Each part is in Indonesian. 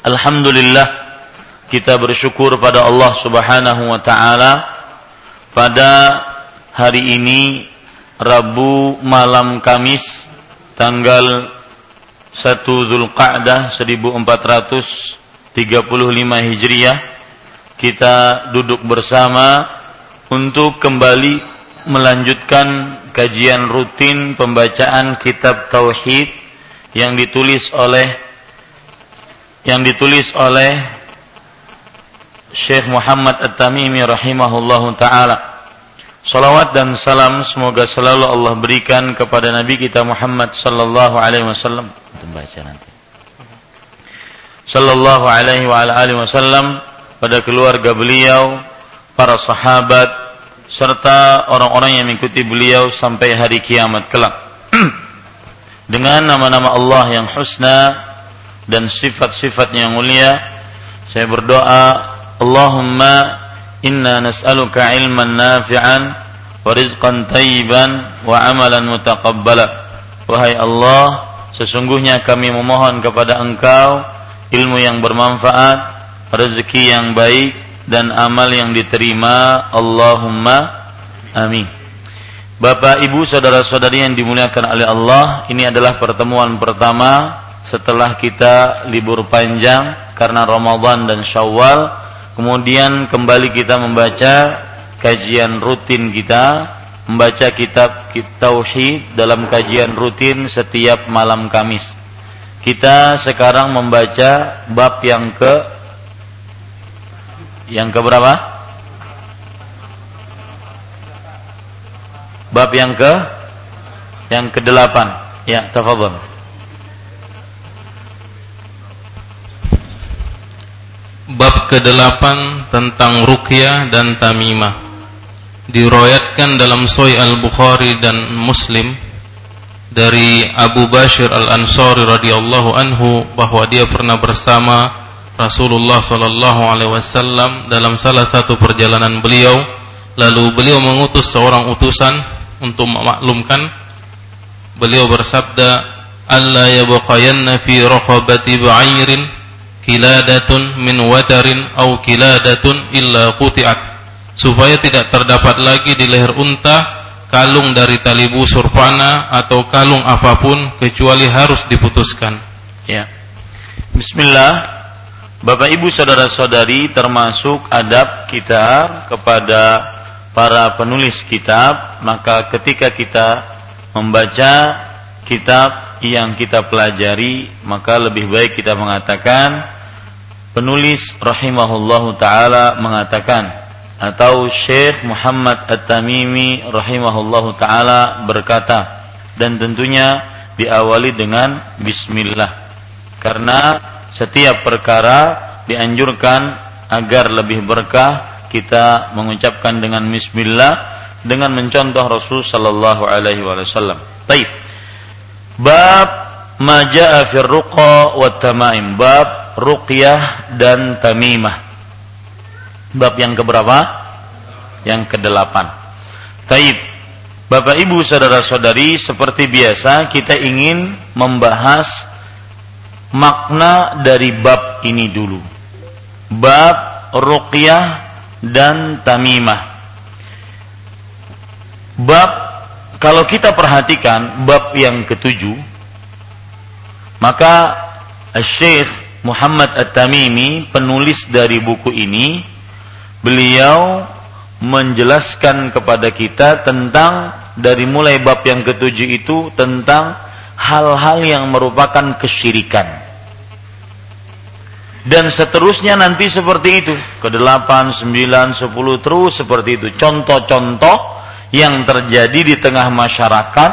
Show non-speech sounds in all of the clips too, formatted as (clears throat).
Alhamdulillah kita bersyukur pada Allah Subhanahu wa taala pada hari ini Rabu malam Kamis tanggal 1 Zulqa'dah 1435 Hijriah kita duduk bersama untuk kembali melanjutkan kajian rutin pembacaan kitab tauhid yang ditulis oleh yang ditulis oleh Syekh Muhammad At-Tamimi rahimahullahu taala. Salawat dan salam semoga selalu Allah berikan kepada Nabi kita Muhammad sallallahu alaihi wasallam. Baca nanti. Sallallahu alaihi wa alihi wasallam pada keluarga beliau, para sahabat serta orang-orang yang mengikuti beliau sampai hari kiamat kelak. (clears throat) Dengan nama-nama Allah yang husna dan sifat-sifat yang mulia saya berdoa Allahumma inna nas'aluka ilman nafi'an wa rizqan tayyiban wa amalan mutaqabbala. Wahai Allah sesungguhnya kami memohon kepada engkau ilmu yang bermanfaat rezeki yang baik dan amal yang diterima. Allahumma amin. Bapak, Ibu, saudara-saudari yang dimuliakan oleh Allah, ini adalah pertemuan pertama setelah kita libur panjang karena Ramadan dan Syawal kemudian kembali kita membaca kajian rutin kita membaca kitab tauhid dalam kajian rutin setiap malam Kamis kita sekarang membaca bab yang ke yang ke berapa? Bab yang ke yang ke-8. Ya, tafadhol. Bab ke-8 tentang ruqyah dan tamimah. Diriwayatkan dalam Sahih Al-Bukhari dan Muslim dari Abu Bashir Al-Ansari radhiyallahu anhu bahwa dia pernah bersama Rasulullah sallallahu alaihi wasallam dalam salah satu perjalanan beliau lalu beliau mengutus seorang utusan untuk memaklumkan beliau bersabda alla yabqayanna fi raqabati ba'irin kiladatun min watarin au kiladatun illa quti'at. Supaya tidak terdapat lagi di leher unta kalung dari tali busur panah atau kalung apa pun kecuali harus diputuskan. Ya. Bismillah. Bapak Ibu saudara-saudari termasuk adab kita kepada para penulis kitab maka ketika kita membaca kitab yang kita pelajari maka lebih baik kita mengatakan penulis rahimahullahu taala mengatakan atau Syekh Muhammad At-Tamimi rahimahullahu taala berkata dan tentunya diawali dengan bismillah karena setiap perkara dianjurkan agar lebih berkah kita mengucapkan dengan bismillah dengan mencontoh Rasul sallallahu alaihi wasallam. Baik. Bab ma jaa fi ruqa tamaim. Bab ruqyah dan tamimah. Bab yang keberapa? Yang kedelapan. Taib. Bapak Ibu saudara-saudari seperti biasa kita ingin membahas makna dari bab ini dulu. Bab ruqyah dan tamimah. Bab kalau kita perhatikan bab yang ketujuh maka Syekh Muhammad At-Tamimi penulis dari buku ini beliau menjelaskan kepada kita tentang dari mulai bab yang ketujuh itu tentang hal-hal yang merupakan kesyirikan. Dan seterusnya nanti seperti itu. Ke delapan, sembilan, sepuluh terus seperti itu. Contoh-contoh yang terjadi di tengah masyarakat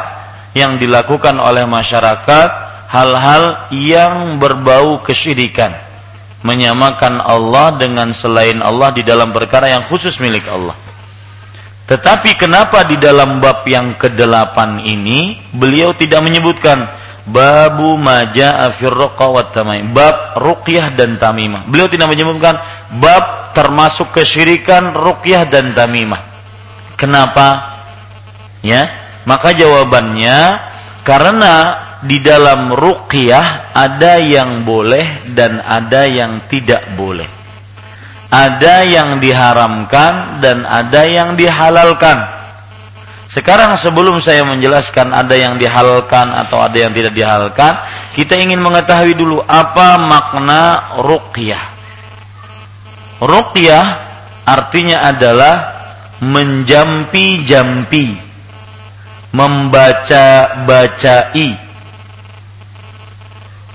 yang dilakukan oleh masyarakat hal-hal yang berbau kesyirikan menyamakan Allah dengan selain Allah di dalam perkara yang khusus milik Allah. Tetapi kenapa di dalam bab yang kedelapan ini beliau tidak menyebutkan babu maja afirroqa wa bab ruqyah dan tamimah. Beliau tidak menyebutkan bab termasuk kesyirikan ruqyah dan tamimah. Kenapa? Ya, maka jawabannya karena di dalam ruqyah ada yang boleh dan ada yang tidak boleh. Ada yang diharamkan dan ada yang dihalalkan. Sekarang sebelum saya menjelaskan ada yang dihalalkan atau ada yang tidak dihalalkan, kita ingin mengetahui dulu apa makna ruqyah. Ruqyah artinya adalah menjampi-jampi, membaca-bacai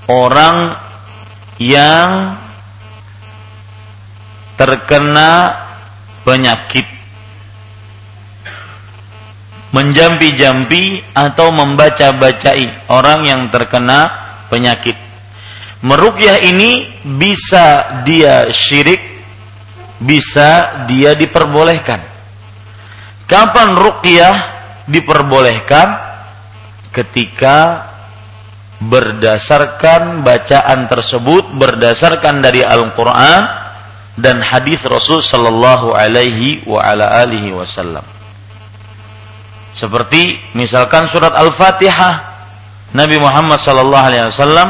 orang yang terkena penyakit menjampi-jampi atau membaca-bacai orang yang terkena penyakit. Merukyah ini bisa dia syirik, bisa dia diperbolehkan. Kapan rukyah diperbolehkan? Ketika berdasarkan bacaan tersebut berdasarkan dari Al-Qur'an dan hadis Rasul sallallahu alaihi wa ala alihi wasallam. Seperti misalkan surat Al-Fatihah Nabi Muhammad sallallahu alaihi wasallam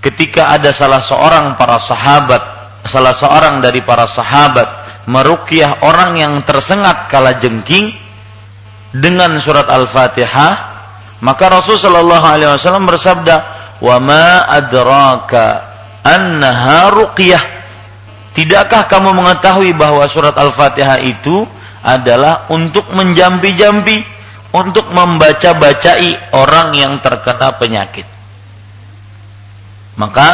ketika ada salah seorang para sahabat, salah seorang dari para sahabat meruqyah orang yang tersengat kala jengking dengan surat Al-Fatihah maka Rasul sallallahu alaihi wasallam bersabda, "Wa ma adraka annaha ruqyah." Tidakkah kamu mengetahui bahwa surat Al-Fatihah itu adalah untuk menjampi-jampi, untuk membaca-bacai orang yang terkena penyakit. Maka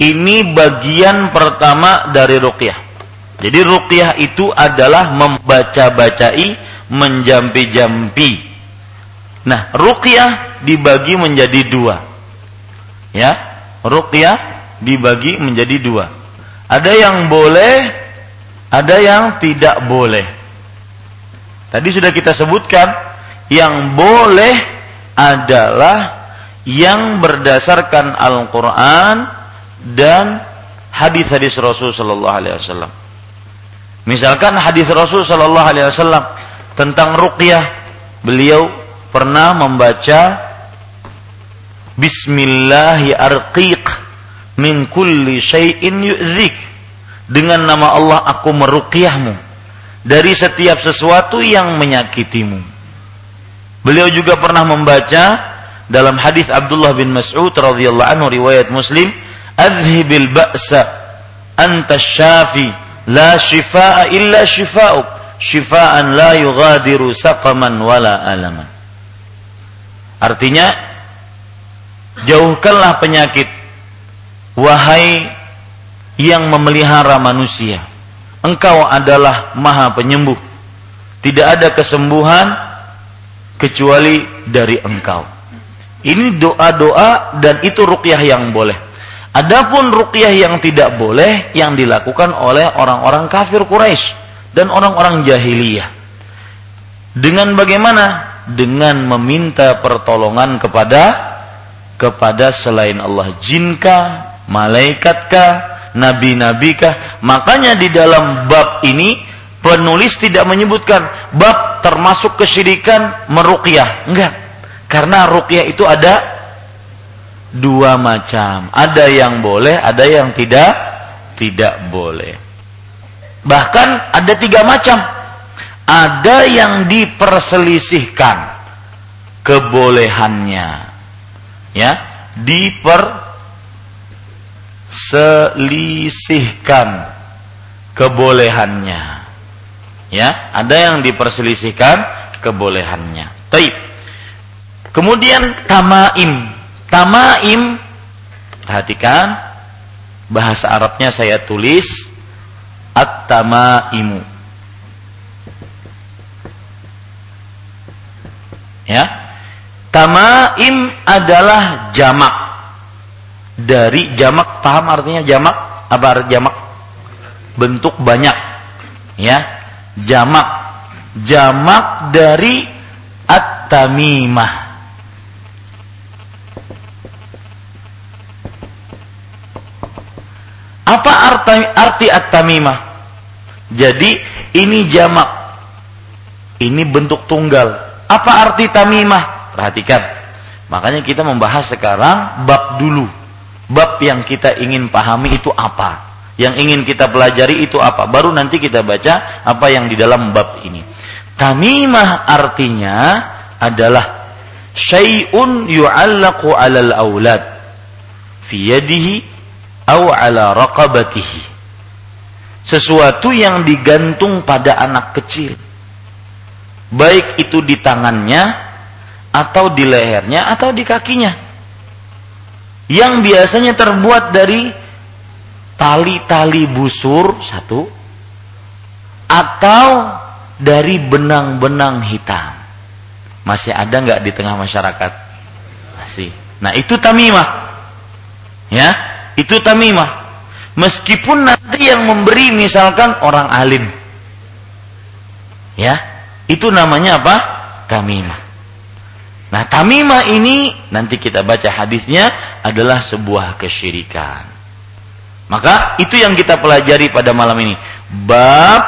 ini bagian pertama dari ruqyah. Jadi ruqyah itu adalah membaca-bacai, menjampi-jampi Nah, ruqyah dibagi menjadi dua. Ya, ruqyah dibagi menjadi dua. Ada yang boleh, ada yang tidak boleh. Tadi sudah kita sebutkan, yang boleh adalah yang berdasarkan Al-Quran dan hadis-hadis Rasul Sallallahu Alaihi Wasallam. Misalkan hadis Rasul Sallallahu Alaihi Wasallam tentang ruqyah, beliau pernah membaca Bismillahi arqiq min kulli syai'in yu'zik. Dengan nama Allah aku meruqyahmu dari setiap sesuatu yang menyakitimu. Beliau juga pernah membaca dalam hadis Abdullah bin Mas'ud radhiyallahu anhu riwayat Muslim, "Adhibil ba'sa anta syafi la shifaa illa shifaa'uk, shifaan la yughadiru saqaman wala alaman." Artinya jauhkanlah penyakit wahai yang memelihara manusia. Engkau adalah Maha Penyembuh. Tidak ada kesembuhan kecuali dari Engkau. Ini doa-doa dan itu ruqyah yang boleh. Adapun ruqyah yang tidak boleh yang dilakukan oleh orang-orang kafir Quraisy dan orang-orang jahiliyah. Dengan bagaimana? Dengan meminta pertolongan kepada kepada selain Allah. Jinkah, malaikatkah, nabi-nabikah? Makanya di dalam bab ini penulis tidak menyebutkan bab termasuk kesyirikan meruqyah. Enggak. Karena ruqyah itu ada dua macam. Ada yang boleh, ada yang tidak tidak boleh. Bahkan ada tiga macam. Ada yang diperselisihkan kebolehannya. Ya, diperselisihkan kebolehannya. Ya, ada yang diperselisihkan kebolehannya. Taib. Kemudian tamaim. Tamaim perhatikan bahasa Arabnya saya tulis at-tamaimu. Ya. Tamaim adalah jamak. Dari jamak paham artinya jamak? Apa arti jamak? Bentuk banyak. Ya. Jamak. Jamak dari at-tamimah. Apa arti, arti at-tamimah? Jadi ini jamak. Ini bentuk tunggal. Apa arti tamimah? Perhatikan. Makanya kita membahas sekarang bab dulu. Bab yang kita ingin pahami itu apa? Yang ingin kita pelajari itu apa? Baru nanti kita baca apa yang di dalam bab ini. Tamimah artinya adalah syai'un yu'allaqu 'alal aulad fi yadihi au ala raqabatihi. Sesuatu yang digantung pada anak kecil. Baik itu di tangannya atau di lehernya atau di kakinya. Yang biasanya terbuat dari tali-tali busur satu atau dari benang-benang hitam. Masih ada nggak di tengah masyarakat? Masih. Nah itu tamimah. Ya itu tamimah. Meskipun nanti yang memberi misalkan orang alim. Ya, itu namanya apa? Tamimah. Nah, tamimah ini nanti kita baca hadisnya adalah sebuah kesyirikan. Maka itu yang kita pelajari pada malam ini. Bab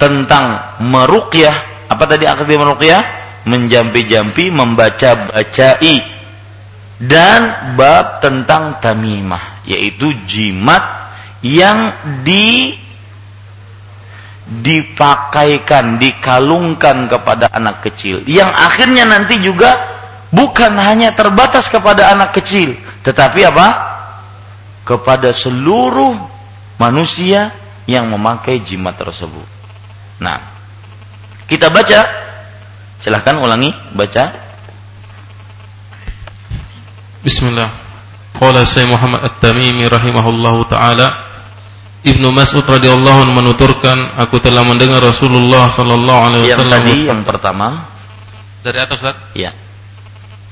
tentang meruqyah. Apa tadi aktif meruqyah? Menjampi-jampi, membaca-bacai. Dan bab tentang tamimah yaitu jimat yang di dipakaikan, dikalungkan kepada anak kecil. Yang akhirnya nanti juga bukan hanya terbatas kepada anak kecil, tetapi apa? Kepada seluruh manusia yang memakai jimat tersebut. Nah, kita baca. Silahkan ulangi, baca. Bismillah. Qala Syekh Muhammad At-Tamimi rahimahullahu taala Ibnu Mas'ud radhiyallahu anhu menuturkan aku telah mendengar Rasulullah sallallahu alaihi wasallam Yang tadi yang pertama dari atas Ustaz? Iya.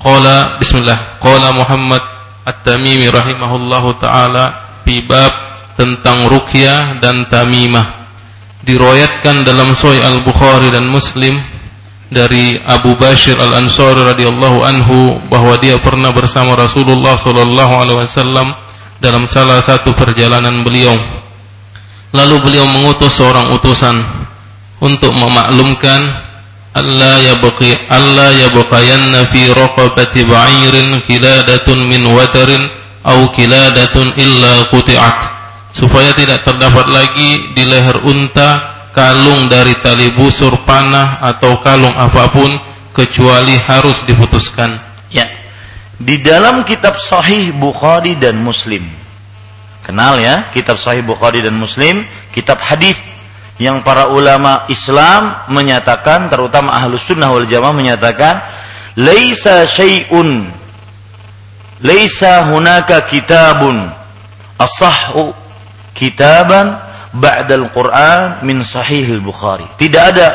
Qala bismillah qala Muhammad At-Tamimi rahimahullahu taala fi bab tentang ruqyah dan tamimah diriwayatkan dalam Sahih Al-Bukhari dan Muslim dari Abu Bashir Al Ansari radhiyallahu anhu bahwa dia pernah bersama Rasulullah sallallahu alaihi wasallam dalam salah satu perjalanan beliau. Lalu beliau mengutus seorang utusan untuk memaklumkan Allah yabqi Allah yabqayanna fi raqabati ba'irin kiladatun min watarin au kiladatun illa quti'at supaya tidak terdapat lagi di leher unta kalung dari tali busur panah atau kalung apa pun kecuali harus diputuskan. Ya. Di dalam kitab Sahih Bukhari dan Muslim. Kenal ya, kitab Sahih Bukhari dan Muslim, kitab hadis yang para ulama Islam menyatakan terutama Ahlus Sunnah wal Jamaah menyatakan laisa syai'un laisa hunaka kitabun asahhu kitaban ba'dal Quran min sahih al-Bukhari. Tidak ada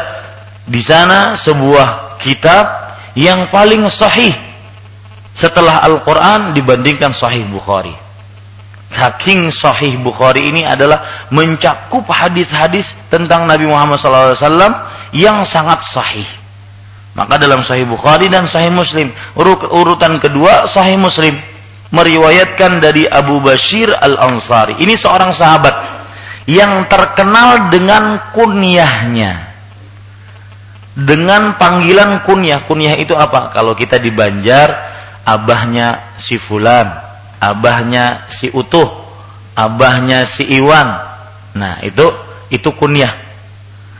di sana sebuah kitab yang paling sahih setelah Al-Quran dibandingkan sahih Bukhari. Saking sahih Bukhari ini adalah mencakup hadis-hadis tentang Nabi Muhammad SAW yang sangat sahih. Maka dalam sahih Bukhari dan sahih Muslim, urutan kedua sahih Muslim meriwayatkan dari Abu Bashir Al-Ansari. Ini seorang sahabat yang terkenal dengan kunyahnya. Dengan panggilan kunyah. Kunyah itu apa? Kalau kita di Banjar, abahnya si Fulan, abahnya si Utuh, abahnya si Iwan. Nah, itu itu kunyah.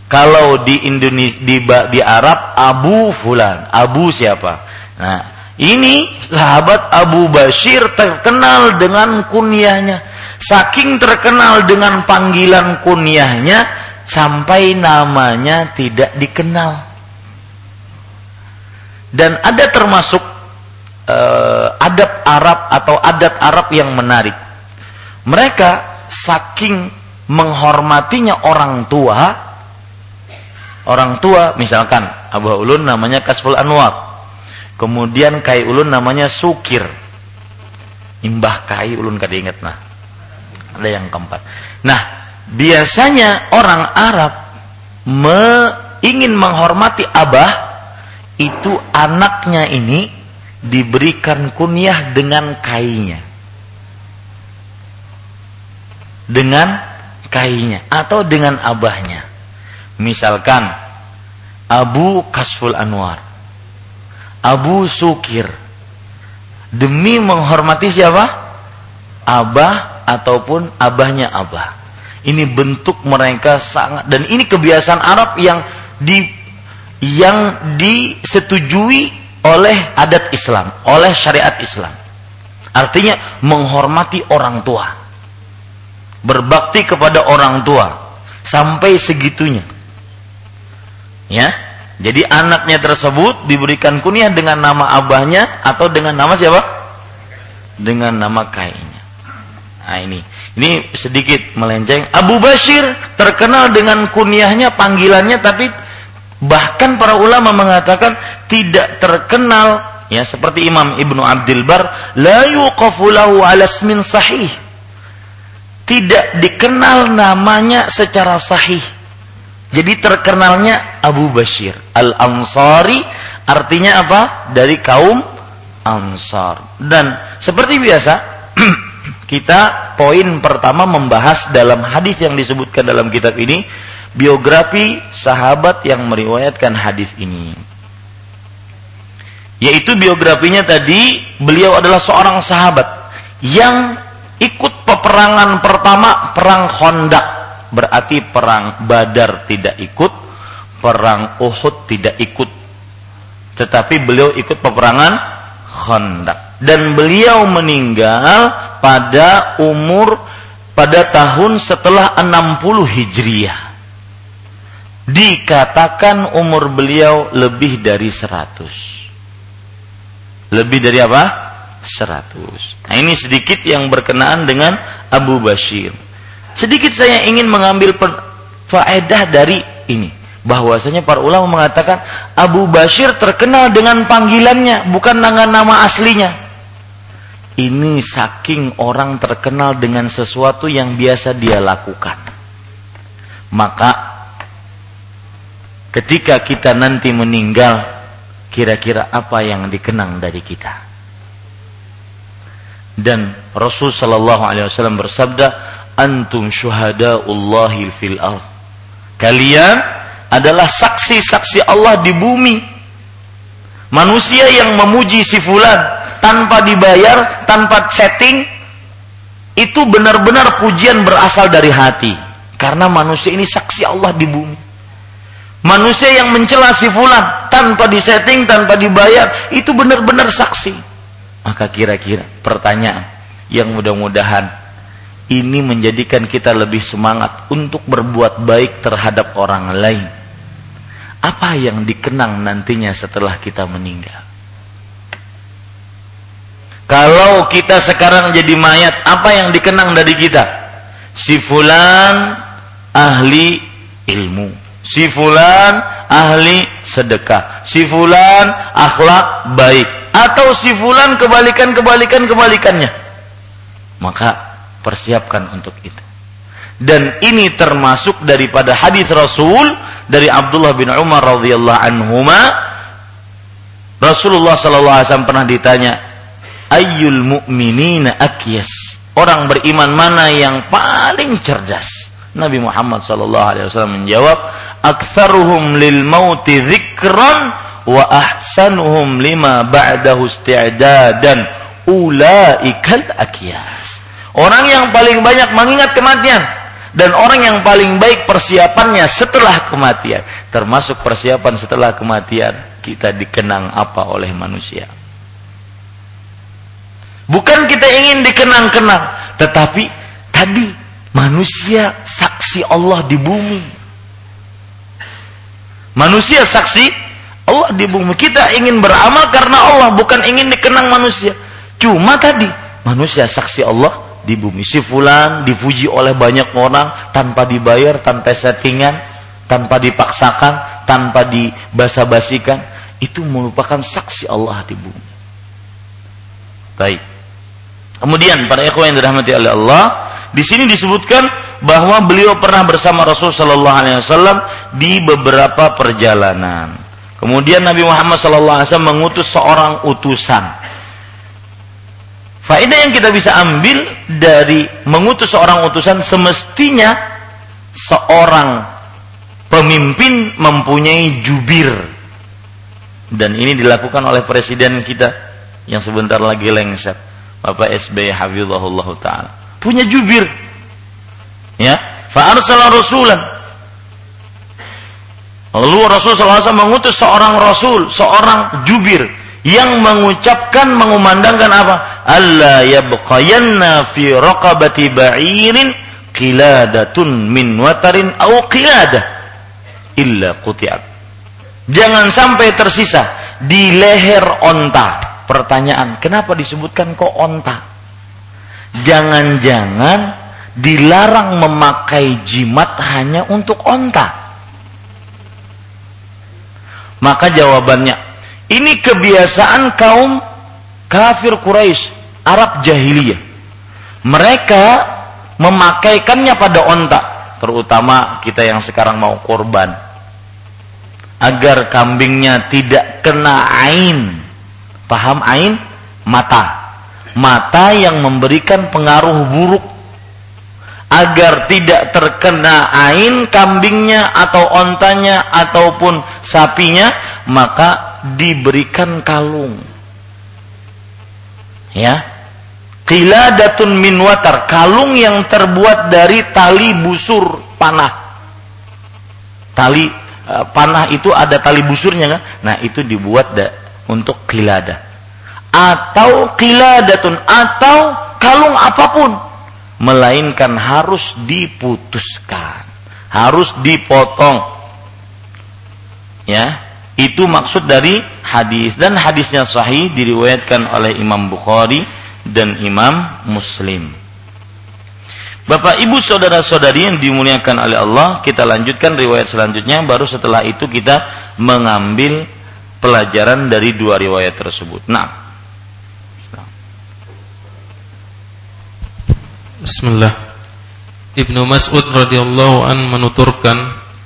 Kalau di Indonesia di, di Arab Abu Fulan, Abu siapa? Nah, ini sahabat Abu Bashir terkenal dengan kunyahnya. Saking terkenal dengan panggilan kunyahnya sampai namanya tidak dikenal. Dan ada termasuk uh, adab Arab atau adat Arab yang menarik. Mereka saking menghormatinya orang tua, orang tua misalkan Abu Ulun namanya Kasful Anwar, Kemudian kai ulun namanya sukir. Imbah kai ulun kada ingat nah. Ada yang keempat. Nah, biasanya orang Arab me ingin menghormati abah itu anaknya ini diberikan kunyah dengan kainya. Dengan kainya atau dengan abahnya. Misalkan Abu Kasful Anwar Abu Sukir demi menghormati siapa? Abah ataupun abahnya abah. Ini bentuk mereka sangat dan ini kebiasaan Arab yang di yang disetujui oleh adat Islam, oleh syariat Islam. Artinya menghormati orang tua. Berbakti kepada orang tua sampai segitunya. Ya, jadi anaknya tersebut diberikan kunyah dengan nama abahnya atau dengan nama siapa? Dengan nama kainya. Nah ini, ini sedikit melenceng. Abu Bashir terkenal dengan kunyahnya, panggilannya, tapi bahkan para ulama mengatakan tidak terkenal ya seperti Imam Ibnu Abdul Bar la yuqafu lahu ala sahih tidak dikenal namanya secara sahih jadi terkenalnya Abu Bashir Al-Ansari artinya apa? Dari kaum Ansar. Dan seperti biasa kita poin pertama membahas dalam hadis yang disebutkan dalam kitab ini biografi sahabat yang meriwayatkan hadis ini. Yaitu biografinya tadi beliau adalah seorang sahabat yang ikut peperangan pertama perang Khandaq berarti perang Badar tidak ikut, perang Uhud tidak ikut. Tetapi beliau ikut peperangan Khandaq dan beliau meninggal pada umur pada tahun setelah 60 Hijriah. Dikatakan umur beliau lebih dari 100. Lebih dari apa? 100. Nah, ini sedikit yang berkenaan dengan Abu Bashir. Sedikit saya ingin mengambil faedah dari ini. Bahwasanya para ulama mengatakan Abu Bashir terkenal dengan panggilannya, bukan dengan nama aslinya. Ini saking orang terkenal dengan sesuatu yang biasa dia lakukan. Maka ketika kita nanti meninggal, kira-kira apa yang dikenang dari kita? Dan Rasul Shallallahu Alaihi Wasallam bersabda, antum syuhadaullahi fil ard. Kalian adalah saksi-saksi Allah di bumi. Manusia yang memuji si fulan tanpa dibayar, tanpa setting itu benar-benar pujian berasal dari hati. Karena manusia ini saksi Allah di bumi. Manusia yang mencela si fulan tanpa disetting, tanpa dibayar, itu benar-benar saksi. Maka kira-kira pertanyaan yang mudah-mudahan ini menjadikan kita lebih semangat untuk berbuat baik terhadap orang lain. Apa yang dikenang nantinya setelah kita meninggal? Kita sekarang jadi mayat, apa yang dikenang dari kita? Si fulan ahli ilmu. Si fulan ahli sedekah. Si fulan akhlak baik. Atau si fulan kebalikan-kebalikan kebalikannya. Maka persiapkan untuk itu. Dan ini termasuk daripada hadis Rasul dari Abdullah bin Umar radhiyallahu anhuma Rasulullah sallallahu alaihi wasallam pernah ditanya ayyul mu'minina akyas? Orang beriman mana yang paling cerdas? Nabi Muhammad sallallahu alaihi wasallam menjawab aktsaruhum lil mauti dzikran wa ahsanuhum lima ba'dahu isti'dadan. Ulaikal akyas. Orang yang paling banyak mengingat kematian dan orang yang paling baik persiapannya setelah kematian. Termasuk persiapan setelah kematian kita dikenang apa oleh manusia bukan kita ingin dikenang-kenang tetapi tadi manusia saksi Allah di bumi manusia saksi Allah di bumi kita ingin beramal karena Allah bukan ingin dikenang manusia cuma tadi manusia saksi Allah di bumi. Si fulan dipuji oleh banyak orang tanpa dibayar, tanpa settingan, tanpa dipaksakan, tanpa dibasa-basikan. Itu merupakan saksi Allah di bumi. Baik. Kemudian para ikhwan yang dirahmati oleh Allah, di sini disebutkan bahwa beliau pernah bersama Rasul Shallallahu Alaihi Wasallam di beberapa perjalanan. Kemudian Nabi Muhammad Shallallahu Alaihi Wasallam mengutus seorang utusan Faedah yang kita bisa ambil dari mengutus seorang utusan semestinya seorang pemimpin mempunyai jubir. Dan ini dilakukan oleh presiden kita yang sebentar lagi lengser. Bapak SBY Hafizahullah Ta'ala. Punya jubir. Ya. Fa'arsala rasulan. Lalu Rasul SAW mengutus seorang rasul, seorang jubir yang mengucapkan mengumandangkan apa? Allah yabqayanna fi raqabati ba'irin qiladatun min watarin au qiladah illa quti'at. Jangan sampai tersisa di leher onta. Pertanyaan, kenapa disebutkan kok onta? Jangan-jangan dilarang memakai jimat hanya untuk onta. Maka jawabannya ini kebiasaan kaum kafir Quraisy, Arab jahiliyah. Mereka memakaikannya pada onta, terutama kita yang sekarang mau korban. Agar kambingnya tidak kena ain. Paham ain? Mata. Mata yang memberikan pengaruh buruk. Agar tidak terkena ain kambingnya atau ontanya ataupun sapinya maka diberikan kalung. Ya. Qiladatun min watar. Kalung yang terbuat dari tali busur panah. Tali e, panah itu ada tali busurnya kan? Nah itu dibuat untuk qilada atau qiladatun atau kalung apa pun. Melainkan harus diputuskan, harus dipotong. Ya, itu maksud dari hadis. Dan hadisnya sahih diriwayatkan oleh Imam Bukhari dan Imam Muslim. Bapak Ibu saudara-saudari yang dimuliakan oleh Allah, kita lanjutkan riwayat selanjutnya. Baru setelah itu kita mengambil pelajaran dari dua riwayat tersebut. Nah, Bismillah. Ibnu Mas'ud radhiyallahu an menuturkan,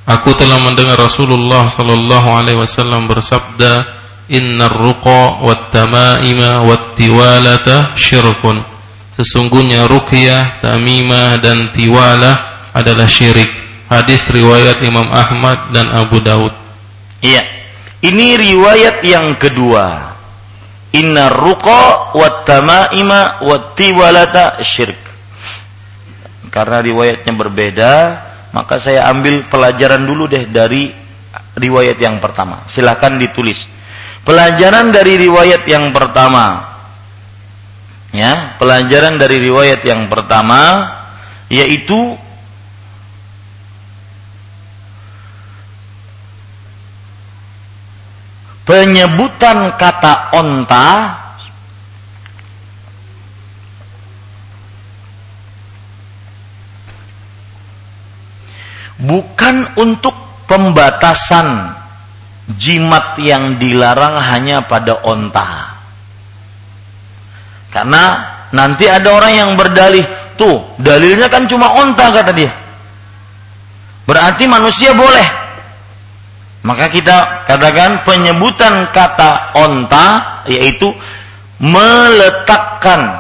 aku telah mendengar Rasulullah sallallahu alaihi wasallam bersabda, "Innar ruqa wat tamaima wat tiwalata syirkun." Sesungguhnya ruqyah, tamimah dan tiwalah adalah syirik. Hadis riwayat Imam Ahmad dan Abu Daud. Iya. Ini riwayat yang kedua. Innar ruqa wat tamaima wat tiwalata syirk karena riwayatnya berbeda, maka saya ambil pelajaran dulu deh dari riwayat yang pertama. Silakan ditulis. Pelajaran dari riwayat yang pertama. Ya, pelajaran dari riwayat yang pertama yaitu penyebutan kata onta bukan untuk pembatasan jimat yang dilarang hanya pada onta. Karena nanti ada orang yang berdalih, tuh dalilnya kan cuma onta kata dia. Berarti manusia boleh maka kita katakan penyebutan kata onta yaitu meletakkan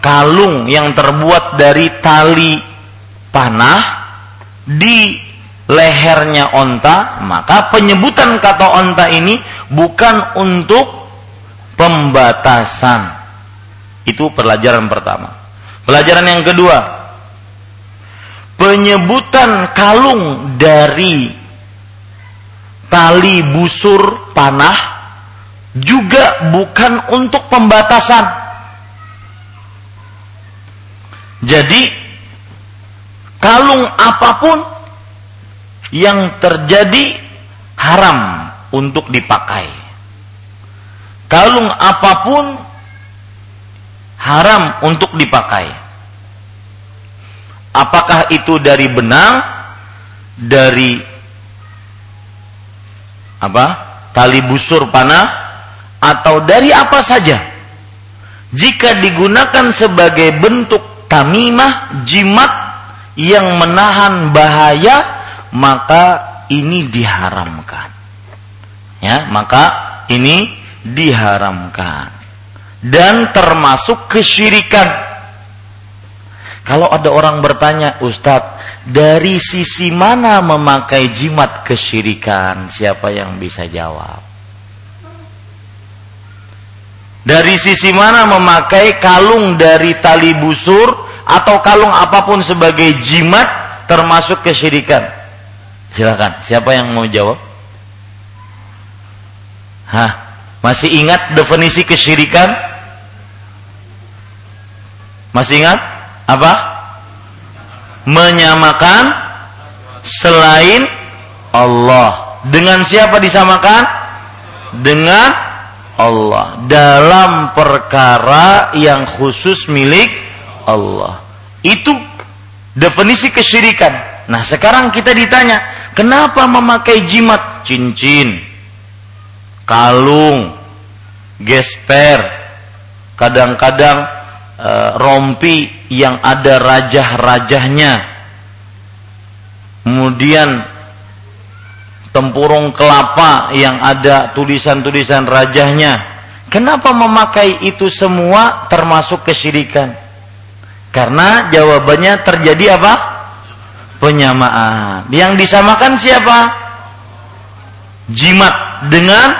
kalung yang terbuat dari tali panah di lehernya onta, maka penyebutan kata onta ini bukan untuk pembatasan. Itu pelajaran pertama. Pelajaran yang kedua, penyebutan kalung dari tali busur panah juga bukan untuk pembatasan. Jadi kalung apa pun yang terjadi haram untuk dipakai. Kalung apa pun haram untuk dipakai. Apakah itu dari benang, dari apa? Tali busur panah atau dari apa saja? Jika digunakan sebagai bentuk tamimah, jimat yang menahan bahaya maka ini diharamkan. Ya, maka ini diharamkan. Dan termasuk kesyirikan. Kalau ada orang bertanya, Ustadz, dari sisi mana memakai jimat kesyirikan? Siapa yang bisa jawab? Dari sisi mana memakai kalung dari tali busur atau kalung apa pun sebagai jimat termasuk kesyirikan? Silakan, siapa yang mau jawab? Hah? Masih ingat definisi kesyirikan? Masih ingat? Apa? Menyamakan selain Allah. Dengan siapa disamakan? Dengan Allah. Dalam perkara yang khusus milik Allah. Itu definisi kesyirikan. Nah, sekarang kita ditanya, Kenapa memakai jimat? Cincin, kalung, gesper, kadang-kadang rompi yang ada rajah-rajahnya. Kemudian tempurung kelapa yang ada tulisan-tulisan rajahnya. Kenapa memakai itu semua termasuk kesyirikan? Karena jawabannya terjadi apa? penyamaan. Yang disamakan siapa? Jimat dengan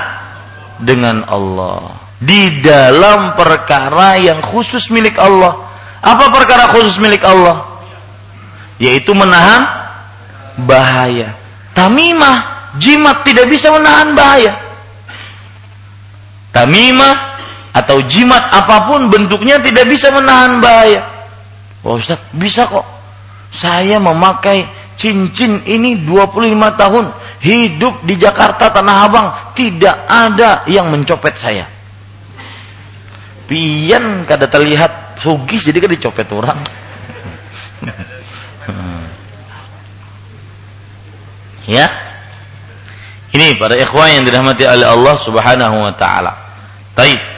dengan Allah. Di dalam perkara yang khusus milik Allah. Apa perkara khusus milik Allah? Yaitu menahan bahaya. Tamimah, jimat tidak bisa menahan bahaya. Tamimah atau jimat apa pun bentuknya tidak bisa menahan bahaya. Oh Ustaz, bisa kok saya memakai cincin ini 25 tahun hidup di Jakarta Tanah Abang tidak ada yang mencopet saya. Pian kada terlihat sugis jadi kan dicopet orang. (laughs) ya. Ini para ikhwan yang dirahmati oleh Allah Subhanahu wa taala. Baik.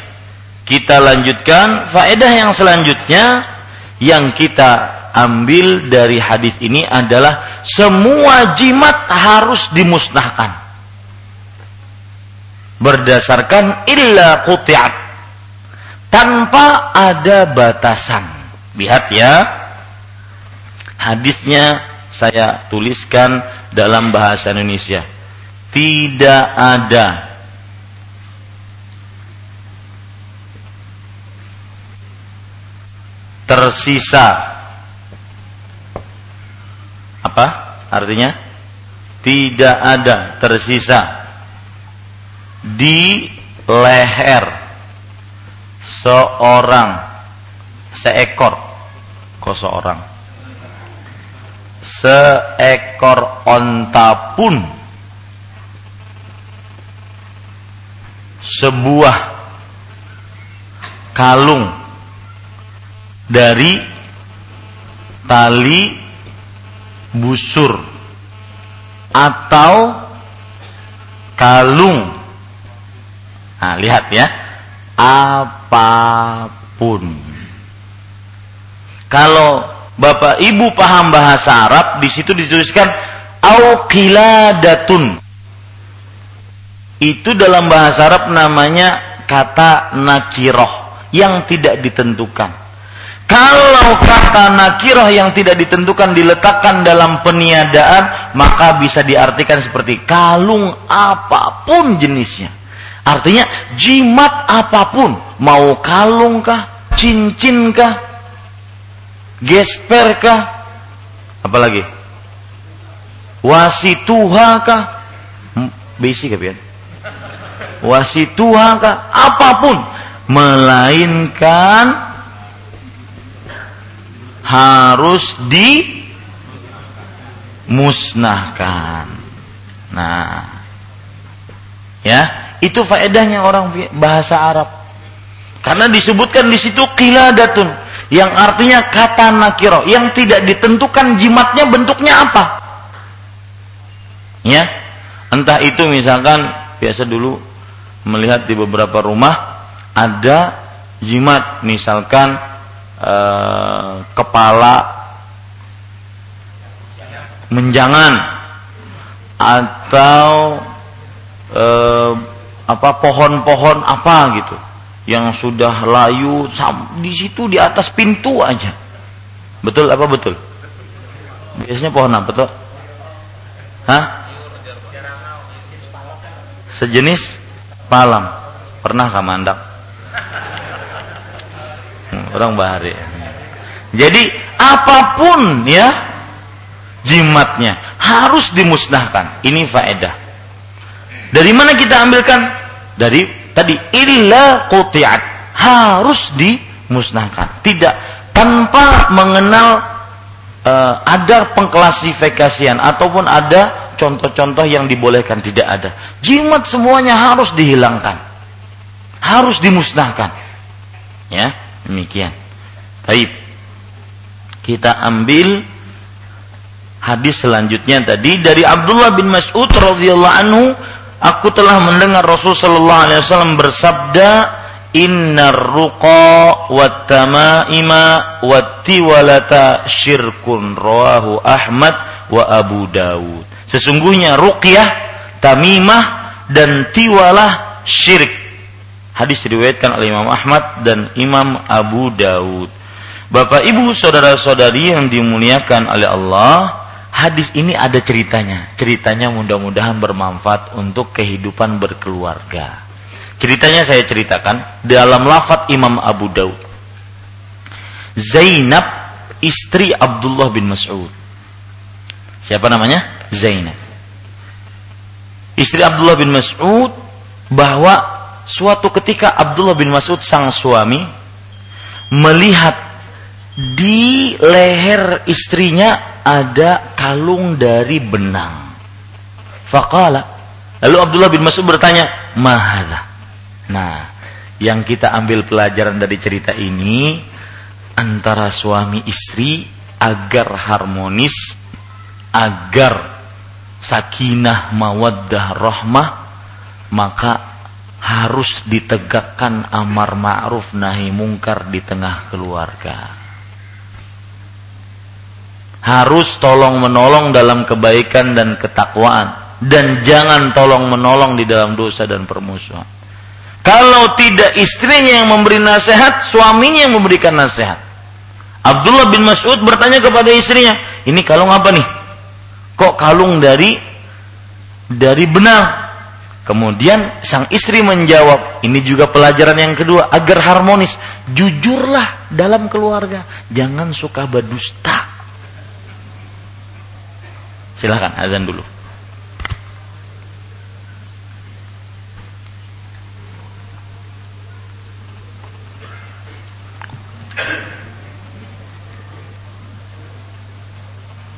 Kita lanjutkan faedah yang selanjutnya yang kita ambil dari hadis ini adalah semua jimat harus dimusnahkan berdasarkan illa quti'at tanpa ada batasan. Lihat ya. Hadisnya saya tuliskan dalam bahasa Indonesia. Tidak ada. Tersisa. Apa artinya? Tidak ada tersisa. Di leher seorang seekor kok seorang seekor onta pun sebuah kalung dari tali busur atau kalung. Nah, lihat ya. Apa pun. Kalau Bapak Ibu paham bahasa Arab, di situ dituliskan auqiladatun. Itu dalam bahasa Arab namanya kata nakiroh yang tidak ditentukan. Kalau kata nakiroh yang tidak ditentukan diletakkan dalam peniadaan, maka bisa diartikan seperti kalung apa pun jenisnya. Artinya jimat apa pun, mau kalung kah, cincin kah, gesper kah? Apalagi? Wasituha kah? Basic kah? Apa pun melainkan harus dimusnahkan. Nah, ya, itu faedahnya orang bahasa Arab. Karena disebutkan di situ qiladatun yang artinya kata nakiro yang tidak ditentukan jimatnya bentuknya apa ya entah itu misalkan biasa dulu melihat di beberapa rumah ada jimat misalkan eh, kepala menjangan atau eh, apa pohon-pohon apa gitu yang sudah layu di situ di atas pintu aja. Betul apa betul? Biasanya pohon apa tuh? Hah? Sejenis palam. Pernah kamandak? Hmm, orang bahari. Jadi apa pun ya jimatnya harus dimusnahkan. Ini faedah. Dari mana kita ambilkan? Dari tadi illa quti'at. Harus dimusnahkan. Tidak tanpa mengenal uh, ada pengklasifikasian ataupun ada contoh-contoh yang dibolehkan. Tidak ada. Jimat semuanya harus dihilangkan. Harus dimusnahkan. Ya demikian. Baik. Kita ambil hadis selanjutnya tadi dari Abdullah bin Mas'ud radhiyallahu anhu Aku telah mendengar Rasul sallallahu alaihi wasallam bersabda, "Innar ruqa wat tamaima wat tiwalata syirkun." Rawahu Ahmad wa Abu Dawud. Sesungguhnya ruqyah, tamimah dan tiwalah syirik. Hadis diriwayatkan oleh Imam Ahmad dan Imam Abu Dawud. Bapak Ibu saudara-saudari yang dimuliakan oleh Allah, hadis ini ada ceritanya. Ceritanya mudah-mudahan bermanfaat untuk kehidupan berkeluarga. Ceritanya saya ceritakan dalam lafat Imam Abu Daud. Zainab istri Abdullah bin Mas'ud. Siapa namanya? Zainab. Istri Abdullah bin Mas'ud bahwa suatu ketika Abdullah bin Mas'ud sang suami melihat di leher istrinya ada kalung dari benang. Faqala. Lalu Abdullah bin Mas'ud bertanya, "Mahala?" Nah, yang kita ambil pelajaran dari cerita ini antara suami istri agar harmonis, agar sakinah mawaddah rahmah, maka harus ditegakkan amar ma'ruf nahi mungkar di tengah keluarga harus tolong menolong dalam kebaikan dan ketakwaan dan jangan tolong menolong di dalam dosa dan permusuhan. Kalau tidak istrinya yang memberi nasihat, suaminya yang memberikan nasihat. Abdullah bin Mas'ud bertanya kepada istrinya, "Ini kalung apa nih?" Kok kalung dari dari benang? Kemudian sang istri menjawab, ini juga pelajaran yang kedua agar harmonis. Jujurlah dalam keluarga, jangan suka berdusta. Silahkan azan dulu.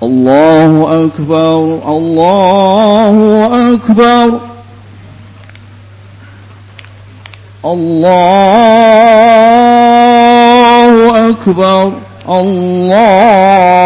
الله أكبر الله أكبر الله أكبر الله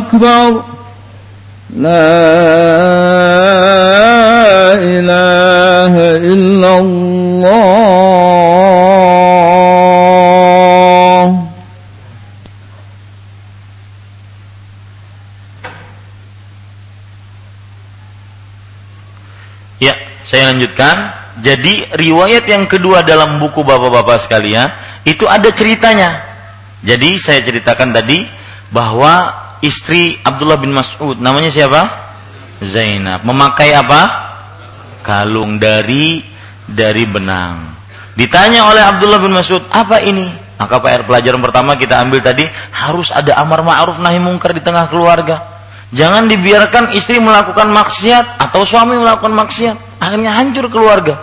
أكبر لا إله إلا الله Ya, saya lanjutkan. Jadi riwayat yang kedua dalam buku Bapak-bapak sekalian itu ada ceritanya. Jadi saya ceritakan tadi bahwa istri Abdullah bin Mas'ud namanya siapa? Zainab. Memakai apa? Kalung dari dari benang. Ditanya oleh Abdullah bin Mas'ud, "Apa ini?" Maka PR pelajaran pertama kita ambil tadi harus ada amar ma'ruf nahi mungkar di tengah keluarga. Jangan dibiarkan istri melakukan maksiat atau suami melakukan maksiat, akhirnya hancur keluarga.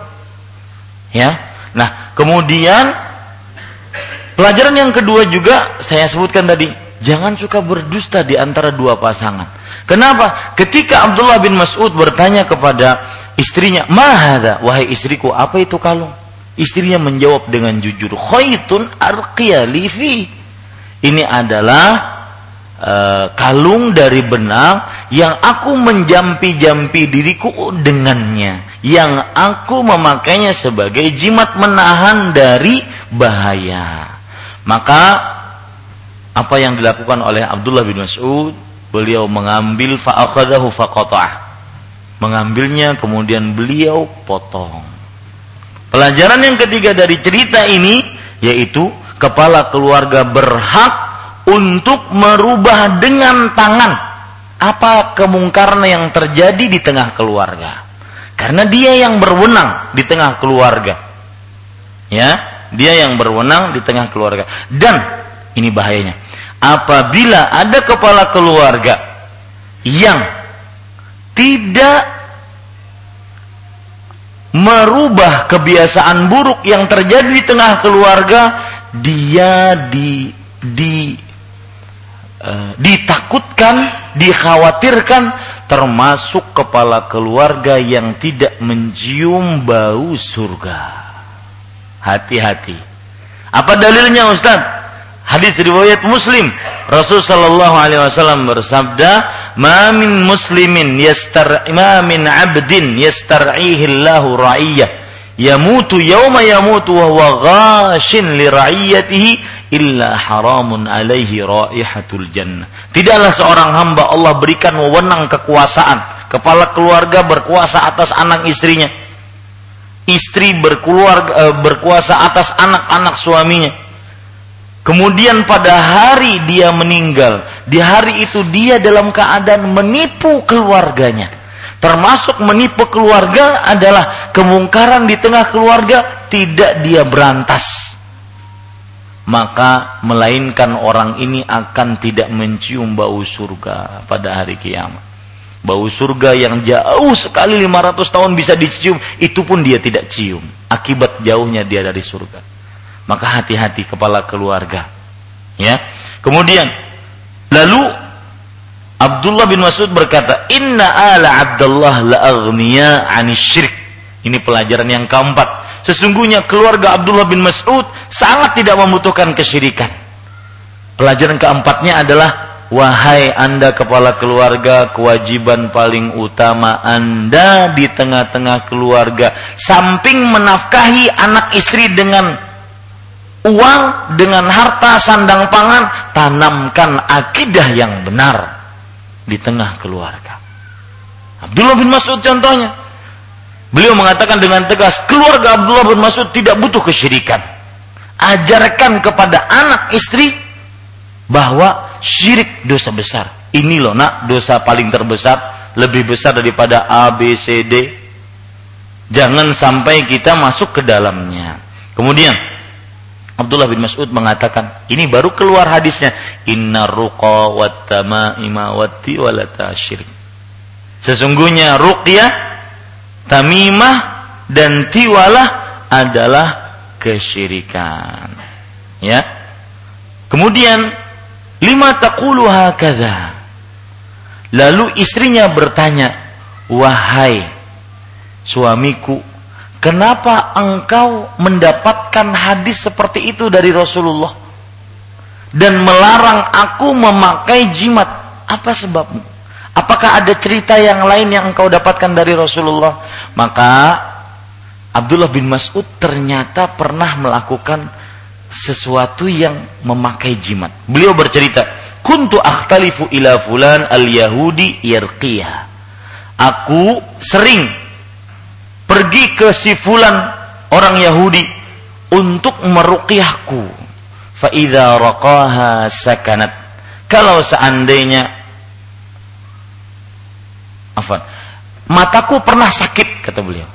Ya. Nah, kemudian pelajaran yang kedua juga saya sebutkan tadi, jangan suka berdusta di antara dua pasangan. Kenapa? Ketika Abdullah bin Mas'ud bertanya kepada istrinya, "Mahada, wahai istriku, apa itu kalung?" Istrinya menjawab dengan jujur, "Khaitun arqiya lifi." Ini adalah eh, kalung dari benang yang aku menjampi-jampi diriku dengannya yang aku memakainya sebagai jimat menahan dari bahaya maka apa yang dilakukan oleh Abdullah bin Mas'ud beliau mengambil fa'akhadahu faqata'ah mengambilnya kemudian beliau potong pelajaran yang ketiga dari cerita ini yaitu kepala keluarga berhak untuk merubah dengan tangan apa kemungkaran yang terjadi di tengah keluarga. Karena dia yang berwenang di tengah keluarga. Ya, dia yang berwenang di tengah keluarga. Dan ini bahayanya. Apabila ada kepala keluarga yang tidak merubah kebiasaan buruk yang terjadi di tengah keluarga, dia di di eh, ditakutkan, dikhawatirkan termasuk kepala keluarga yang tidak mencium bau surga. Hati-hati. Apa dalilnya Ustaz? Hadis riwayat Muslim. Rasul sallallahu alaihi wasallam bersabda, "Ma min muslimin yastar ma min 'abdin yastar'ihi Allahu ra'iyyah yamutu yawma yamutu wa huwa ghashin li ra'iyatihi illa haramun alaihi raihatul jannah." Tidaklah seorang hamba Allah berikan wewenang kekuasaan, kepala keluarga berkuasa atas anak istrinya. Istri berkeluarga eh, berkuasa atas anak-anak suaminya. Kemudian pada hari dia meninggal, di hari itu dia dalam keadaan menipu keluarganya. Termasuk menipu keluarga adalah kemungkaran di tengah keluarga tidak dia berantas. maka melainkan orang ini akan tidak mencium bau surga pada hari kiamat. Bau surga yang jauh sekali 500 tahun bisa dicium, itu pun dia tidak cium. Akibat jauhnya dia dari surga. Maka hati-hati kepala keluarga. Ya. Kemudian lalu Abdullah bin Mas'ud berkata, "Inna ala Abdullah la aghniya syirik." Ini pelajaran yang keempat Sesungguhnya keluarga Abdullah bin Mas'ud sangat tidak membutuhkan kesyirikan. Pelajaran keempatnya adalah Wahai anda kepala keluarga Kewajiban paling utama anda di tengah-tengah keluarga Samping menafkahi anak istri dengan Uang dengan harta sandang pangan Tanamkan akidah yang benar Di tengah keluarga Abdullah bin Mas'ud contohnya Beliau mengatakan dengan tegas, keluarga Abdullah bin Mas'ud tidak butuh kesyirikan. Ajarkan kepada anak istri bahwa syirik dosa besar. Ini loh nak, dosa paling terbesar, lebih besar daripada A, B, C, D. Jangan sampai kita masuk ke dalamnya. Kemudian Abdullah bin Mas'ud mengatakan, ini baru keluar hadisnya, inna ruqa wat tamaima wat syirik. Sesungguhnya ruqyah tamimah dan tiwalah adalah kesyirikan. Ya. Kemudian lima taqulu hakadha. Lalu istrinya bertanya, "Wahai suamiku, kenapa engkau mendapatkan hadis seperti itu dari Rasulullah dan melarang aku memakai jimat? Apa sebabmu?" Apakah ada cerita yang lain yang engkau dapatkan dari Rasulullah? Maka Abdullah bin Mas'ud ternyata pernah melakukan sesuatu yang memakai jimat. Beliau bercerita, "Kuntu akhtalifu ila fulan al-Yahudi yarqiyah." Aku sering pergi ke si fulan orang Yahudi untuk meruqyahku. Fa idza raqaha sakanat. Kalau seandainya Afan. Mataku pernah sakit kata beliau.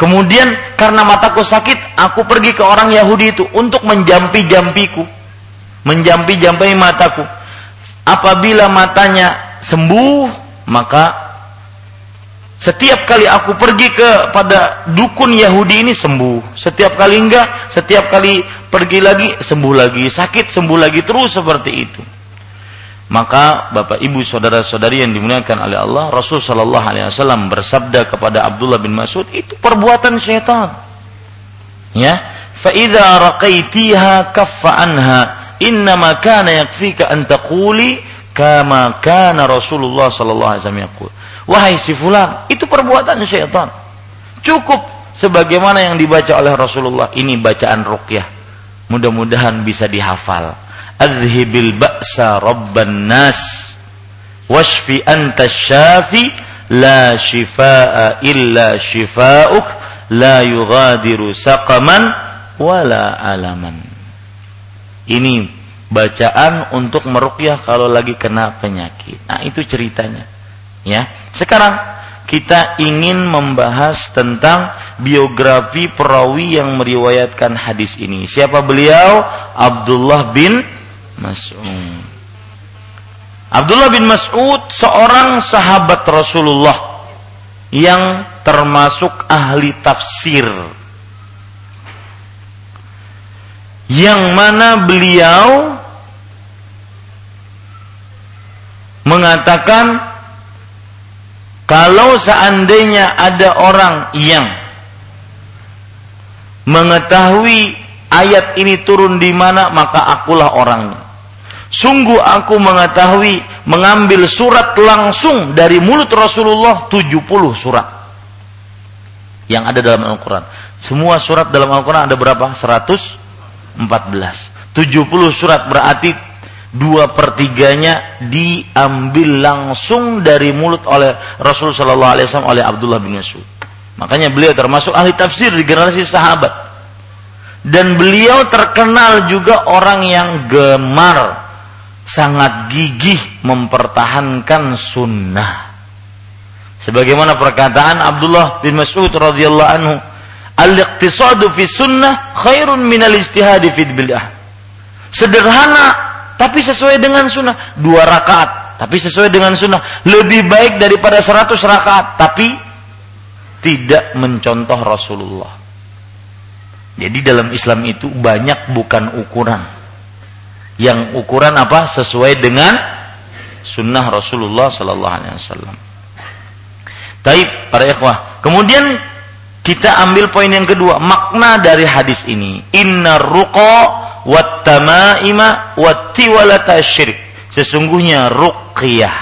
Kemudian karena mataku sakit, aku pergi ke orang Yahudi itu untuk menjampi-jampiku. Menjampi-jampi mataku. Apabila matanya sembuh, maka setiap kali aku pergi kepada dukun Yahudi ini sembuh. Setiap kali enggak, setiap kali pergi lagi sembuh lagi, sakit sembuh lagi terus seperti itu. Maka Bapak Ibu saudara-saudari yang dimuliakan oleh Allah, Rasul sallallahu alaihi wasallam bersabda kepada Abdullah bin Mas'ud, itu perbuatan syaitan. Ya, fa idza raqaitiha kaffa anha, ma kana yakfika an taquli kama kana Rasulullah sallallahu alaihi wasallam yaqul. Wahai si fulan, itu perbuatan syaitan. Cukup sebagaimana yang dibaca oleh Rasulullah. Ini bacaan ruqyah. Mudah-mudahan bisa dihafal adhibil ba'sa rabban nas washfi anta syafi la shifaa illa shifauk la yughadiru saqaman wala alaman ini bacaan untuk meruqyah kalau lagi kena penyakit nah itu ceritanya ya sekarang kita ingin membahas tentang biografi perawi yang meriwayatkan hadis ini. Siapa beliau? Abdullah bin Mas'ud. Abdullah bin Mas'ud seorang sahabat Rasulullah yang termasuk ahli tafsir. Yang mana beliau mengatakan kalau seandainya ada orang yang mengetahui ayat ini turun di mana maka akulah orangnya. Sungguh aku mengetahui mengambil surat langsung dari mulut Rasulullah 70 surat yang ada dalam Al-Quran. Semua surat dalam Al-Quran ada berapa? 114. 70 surat berarti dua pertiganya diambil langsung dari mulut oleh Rasul Shallallahu Alaihi Wasallam oleh Abdullah bin Mas'ud. Makanya beliau termasuk ahli tafsir di generasi sahabat. Dan beliau terkenal juga orang yang gemar sangat gigih mempertahankan sunnah. Sebagaimana perkataan Abdullah bin Mas'ud radhiyallahu anhu, "Al-iqtisadu fi sunnah khairun min al-ijtihadi fi bid'ah." Sederhana, tapi sesuai dengan sunnah. Dua rakaat, tapi sesuai dengan sunnah. Lebih baik daripada seratus rakaat, tapi tidak mencontoh Rasulullah. Jadi dalam Islam itu banyak bukan ukuran. Yang ukuran apa? Sesuai dengan sunnah Rasulullah Sallallahu Alaihi Wasallam. Taib para ikhwah. Kemudian kita ambil poin yang kedua, makna dari hadis ini. Inna ruqa wat tamaima wat tiwalata syirik. Sesungguhnya ruqyah.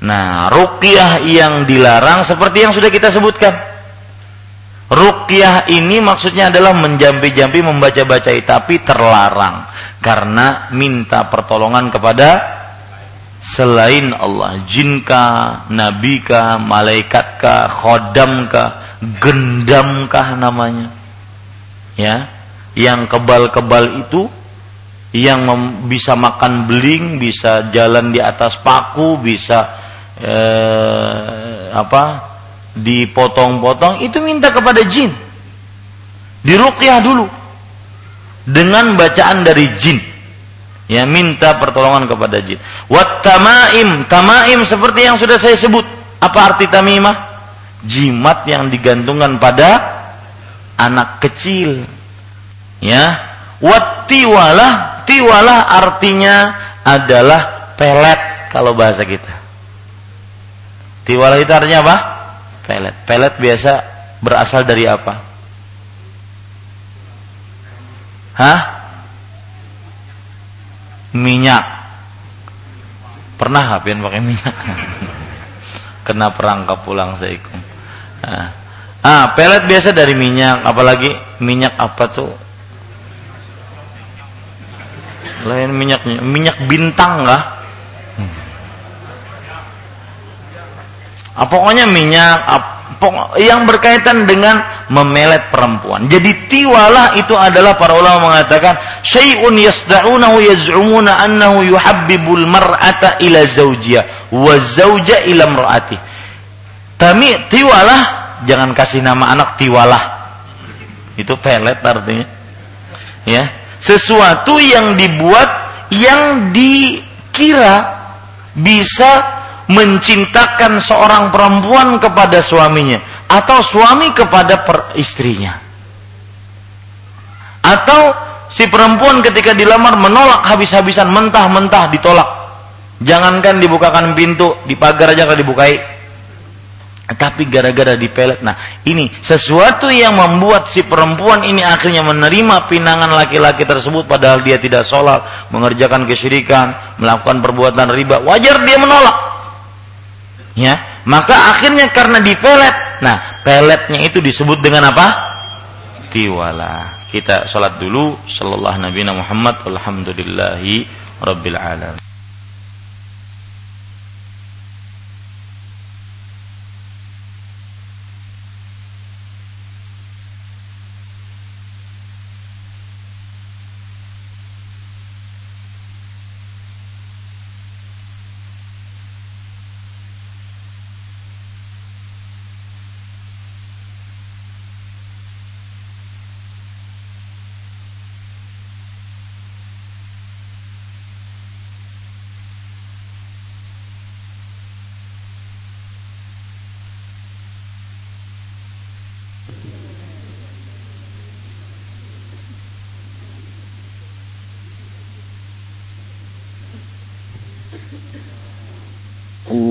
Nah, ruqyah yang dilarang seperti yang sudah kita sebutkan. Ruqyah ini maksudnya adalah menjampi-jampi membaca-baca tapi terlarang karena minta pertolongan kepada selain Allah. Jinkah, nabikah, malaikatkah, khodamkah, gendamkah namanya. Ya yang kebal-kebal itu yang bisa makan beling, bisa jalan di atas paku, bisa eh, apa? dipotong-potong itu minta kepada jin. Diruqyah dulu dengan bacaan dari jin. Ya minta pertolongan kepada jin. Wat tamaim, tamaim seperti yang sudah saya sebut. Apa arti tamimah? Jimat yang digantungkan pada anak kecil Ya. Wat tiwalah, tiwalah artinya adalah pelet kalau bahasa kita. Tiwalah itu artinya apa? Pelet. Pelet biasa berasal dari apa? Hah? Minyak. Pernah hapian pakai minyak? (laughs) Kena perangkap pulang seikum. Nah. Ah, pelet biasa dari minyak, apalagi minyak apa tuh? Lain minyaknya minyak bintang lah hmm. ah, pokoknya minyak ah, yang berkaitan dengan memelet perempuan. Jadi tiwalah itu adalah para ulama mengatakan syai'un yasda'unahu yaz'umuna annahu yuhabbibul mar'ata ila zawjiyah wa zawja ila mar'ati. Tapi tiwalah jangan kasih nama anak tiwalah. Itu pelet artinya. Ya sesuatu yang dibuat yang dikira bisa mencintakan seorang perempuan kepada suaminya atau suami kepada per istrinya. Atau si perempuan ketika dilamar menolak habis-habisan mentah-mentah ditolak. Jangankan dibukakan pintu di pagar aja kalau dibukai tapi gara-gara dipelet. Nah, ini sesuatu yang membuat si perempuan ini akhirnya menerima pinangan laki-laki tersebut padahal dia tidak sholat, mengerjakan kesyirikan, melakukan perbuatan riba. Wajar dia menolak. Ya, maka akhirnya karena dipelet. Nah, peletnya itu disebut dengan apa? Tiwala. Kita sholat dulu. Sallallahu Nabi Muhammad. Alhamdulillahi Rabbil Alamin.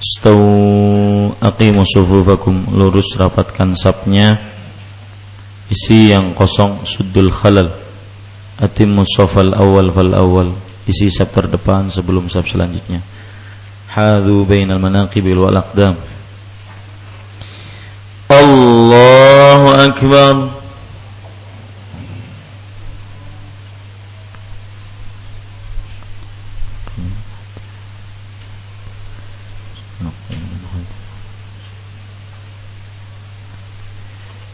Stau aqimu sufufakum lurus rapatkan sapnya. Isi yang kosong suddul khalal. Atimmu safal awal fal awal. Isi sap terdepan sebelum sap selanjutnya. Hadu bainal manaqibil wal aqdam. Allahu akbar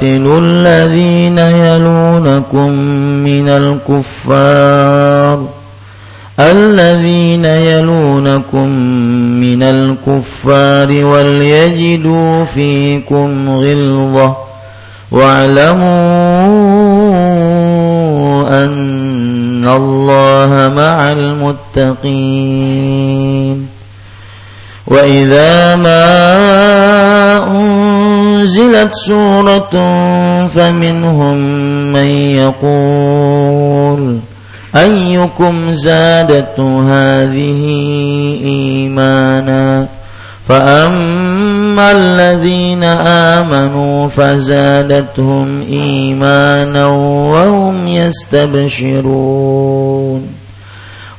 قاتلوا الذين يلونكم من الكفار الذين يلونكم من الكفار وليجدوا فيكم غلظة واعلموا أن الله مع المتقين وإذا ما أنزلت سورة فمنهم من يقول أيكم زادته هذه إيمانا؟ فأما الذين آمنوا فزادتهم إيمانا وهم يستبشرون.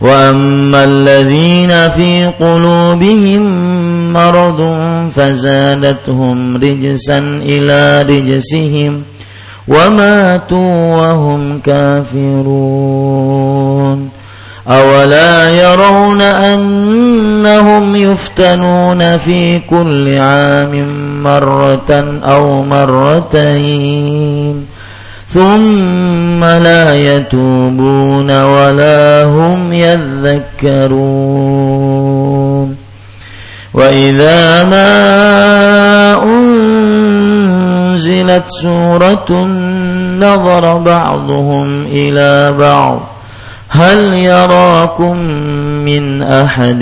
وأما الذين في قلوبهم مرض فزادتهم رجسا إلى رجسهم وماتوا وهم كافرون أولا يرون أنهم يفتنون في كل عام مرة أو مرتين ثم لا يتوبون ولا هم يذكرون. وإذا ما أنزلت سورة نظر بعضهم إلى بعض. هل يراكم من أحد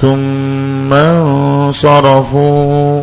ثم انصرفوا؟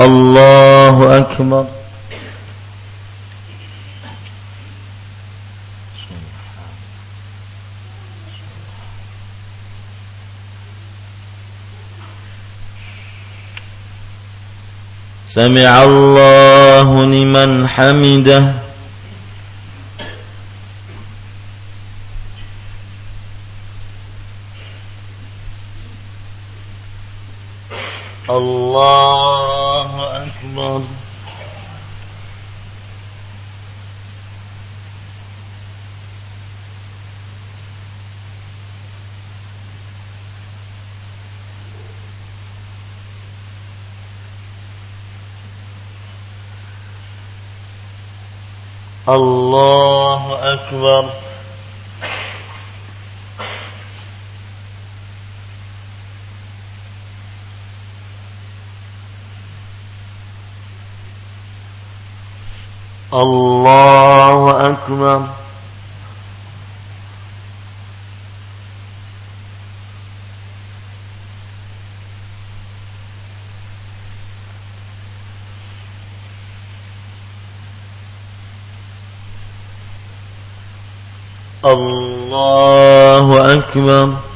الله أكبر. سمع الله لمن حمده. الله أكبر. الله أكبر. الله أكبر. الله أكبر.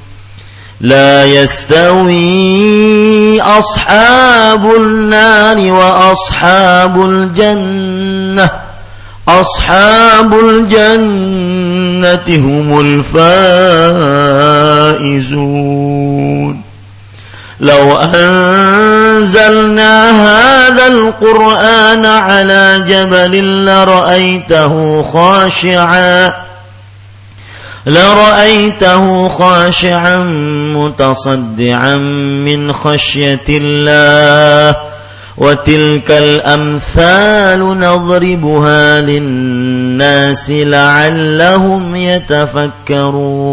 لا يستوي أصحاب النار وأصحاب الجنة. أصحاب الجنة هم الفائزون. لو أنزلنا هذا القرآن على جبل لرأيته خاشعاً لرأيته خاشعا متصدعا من خشية الله وتلك الأمثال نضربها للناس لعلهم يتفكرون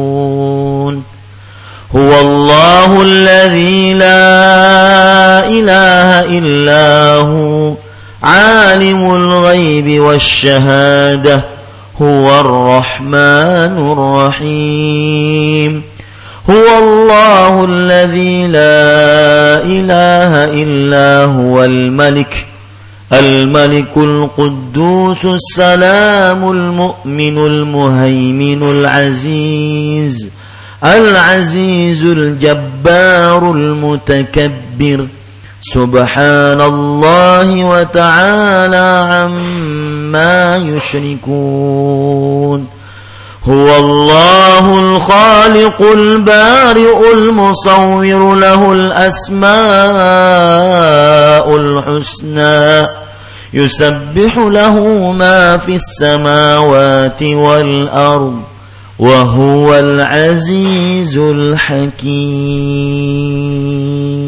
هو الله الذي لا إله إلا هو عالم الغيب والشهاده هو الرحمن الرحيم. هو الله الذي لا إله إلا هو الملك. الملك القدوس السلام المؤمن المهيمن العزيز. العزيز الجبار المتكبر. سبحان الله وتعالى عما يشركون. هو الله الخالق البارئ المصور له الأسماء الحسنى. يسبح له ما في السماوات والأرض وهو العزيز الحكيم.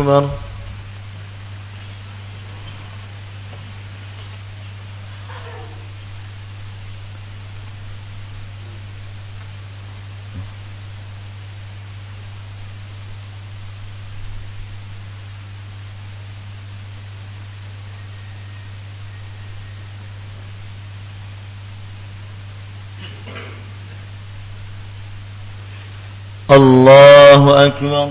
أكبر الله أكبر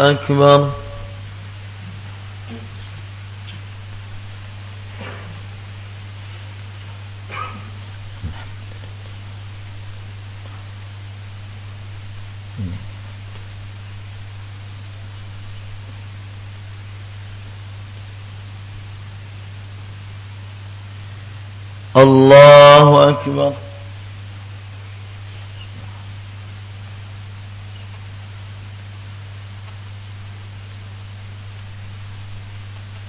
أكبر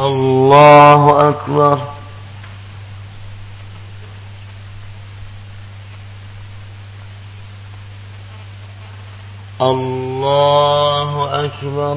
الله أكبر. الله أكبر.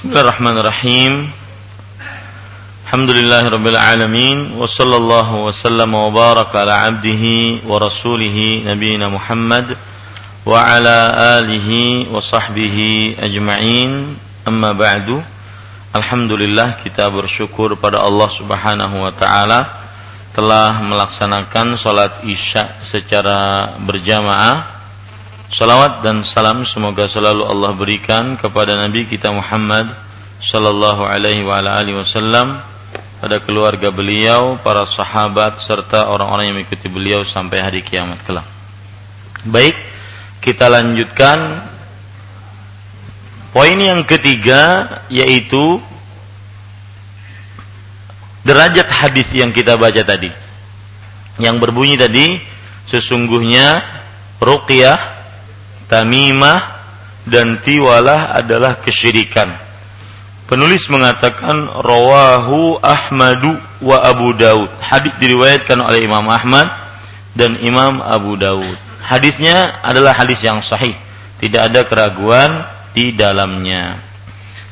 Bismillahirrahmanirrahim. Alhamdulillahirabbil alamin wa sallallahu wa sallama wa baraka ala abdihi wa rasulih nabiyina Muhammad wa ala alihi wa sahbihi ajma'in. Amma ba'du. Alhamdulillah kita bersyukur pada Allah Subhanahu wa taala telah melaksanakan salat Isya secara berjamaah Salawat dan salam semoga selalu Allah berikan kepada Nabi kita Muhammad sallallahu alaihi wa ala alihi wasallam pada keluarga beliau, para sahabat serta orang-orang yang mengikuti beliau sampai hari kiamat kelak. Baik, kita lanjutkan poin yang ketiga yaitu derajat hadis yang kita baca tadi. Yang berbunyi tadi sesungguhnya ruqyah tamimah dan tiwalah adalah kesyirikan. Penulis mengatakan rawahu Ahmadu wa Abu Daud. Hadis diriwayatkan oleh Imam Ahmad dan Imam Abu Daud. Hadisnya adalah hadis yang sahih, tidak ada keraguan di dalamnya.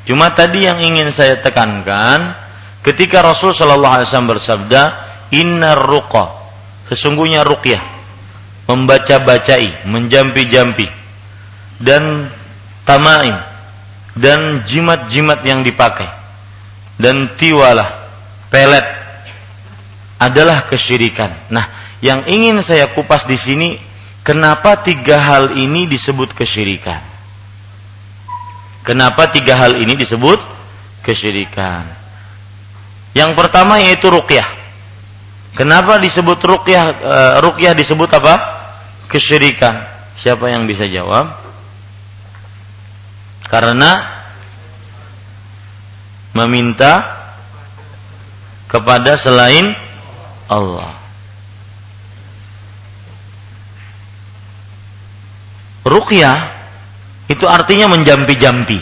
Cuma tadi yang ingin saya tekankan, ketika Rasul Shallallahu Alaihi Wasallam bersabda, Inna ruqa, sesungguhnya ruqyah, membaca-bacai, menjampi-jampi, dan tamaim dan jimat-jimat yang dipakai dan tiwalah pelet adalah kesyirikan. Nah, yang ingin saya kupas di sini kenapa tiga hal ini disebut kesyirikan? Kenapa tiga hal ini disebut kesyirikan? Yang pertama yaitu ruqyah. Kenapa disebut ruqyah? E, ruqyah disebut apa? Kesyirikan. Siapa yang bisa jawab? Karena meminta kepada selain Allah. Ruqyah itu artinya menjampi-jampi.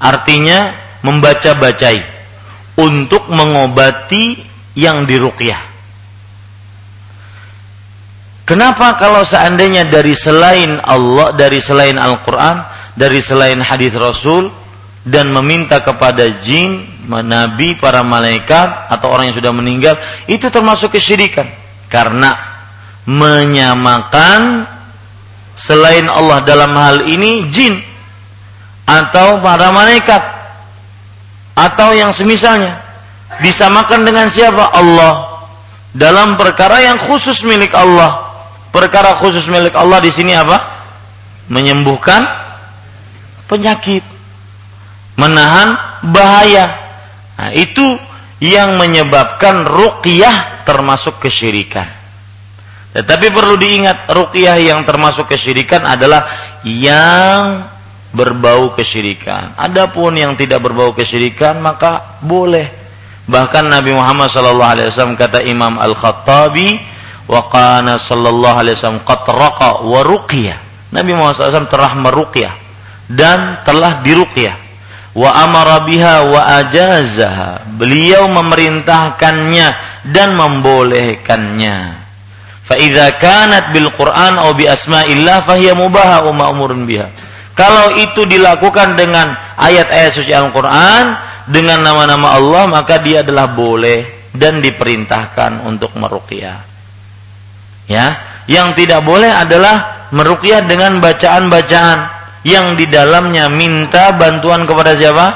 Artinya membaca-bacai untuk mengobati yang diruqyah. Kenapa kalau seandainya dari selain Allah, dari selain Al-Quran, dari selain hadis Rasul dan meminta kepada jin, nabi, para malaikat atau orang yang sudah meninggal itu termasuk kesyirikan. Karena menyamakan selain Allah dalam hal ini jin atau para malaikat. Atau yang semisalnya disamakan dengan siapa? Allah. Dalam perkara yang khusus milik Allah. Perkara khusus milik Allah di sini apa? Menyembuhkan penyakit, menahan bahaya. Nah, itu yang menyebabkan ruqyah termasuk kesyirikan. Tetapi perlu diingat ruqyah yang termasuk kesyirikan adalah yang berbau kesyirikan. Adapun yang tidak berbau kesyirikan maka boleh. Bahkan Nabi Muhammad sallallahu alaihi wasallam kata Imam Al-Khattabi wa qana sallallahu alaihi wasallam qad wa ruqyah. Nabi Muhammad SAW telah meruqyah dan telah diruqyah. Wa amara biha wa ajazaha. Beliau memerintahkannya dan membolehkannya. Fa idza kanat bil Qur'an aw bi asma'illah fahiya mubaha wa ma'murun biha. Kalau itu dilakukan dengan ayat-ayat suci Al-Qur'an dengan nama-nama Allah maka dia adalah boleh dan diperintahkan untuk meruqyah. Ya yang tidak boleh adalah meruqyah dengan bacaan-bacaan yang di dalamnya minta bantuan kepada siapa?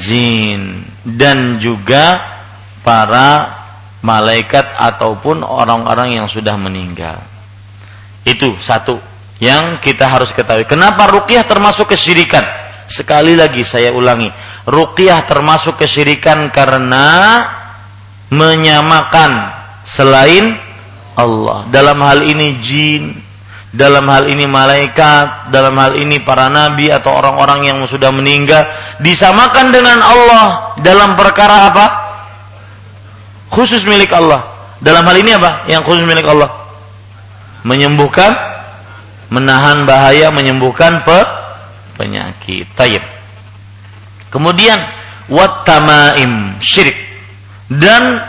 Jin. dan juga para malaikat ataupun orang-orang yang sudah meninggal. Itu satu yang kita harus ketahui. Kenapa ruqyah termasuk kesyirikan? Sekali lagi saya ulangi, ruqyah termasuk kesyirikan karena menyamakan selain Allah. Dalam hal ini jin, dalam hal ini malaikat, dalam hal ini para nabi atau orang-orang yang sudah meninggal disamakan dengan Allah dalam perkara apa? Khusus milik Allah. Dalam hal ini apa? Yang khusus milik Allah. Menyembuhkan, menahan bahaya, menyembuhkan pe penyakit. Tayyib. Kemudian wat tamaim syirik dan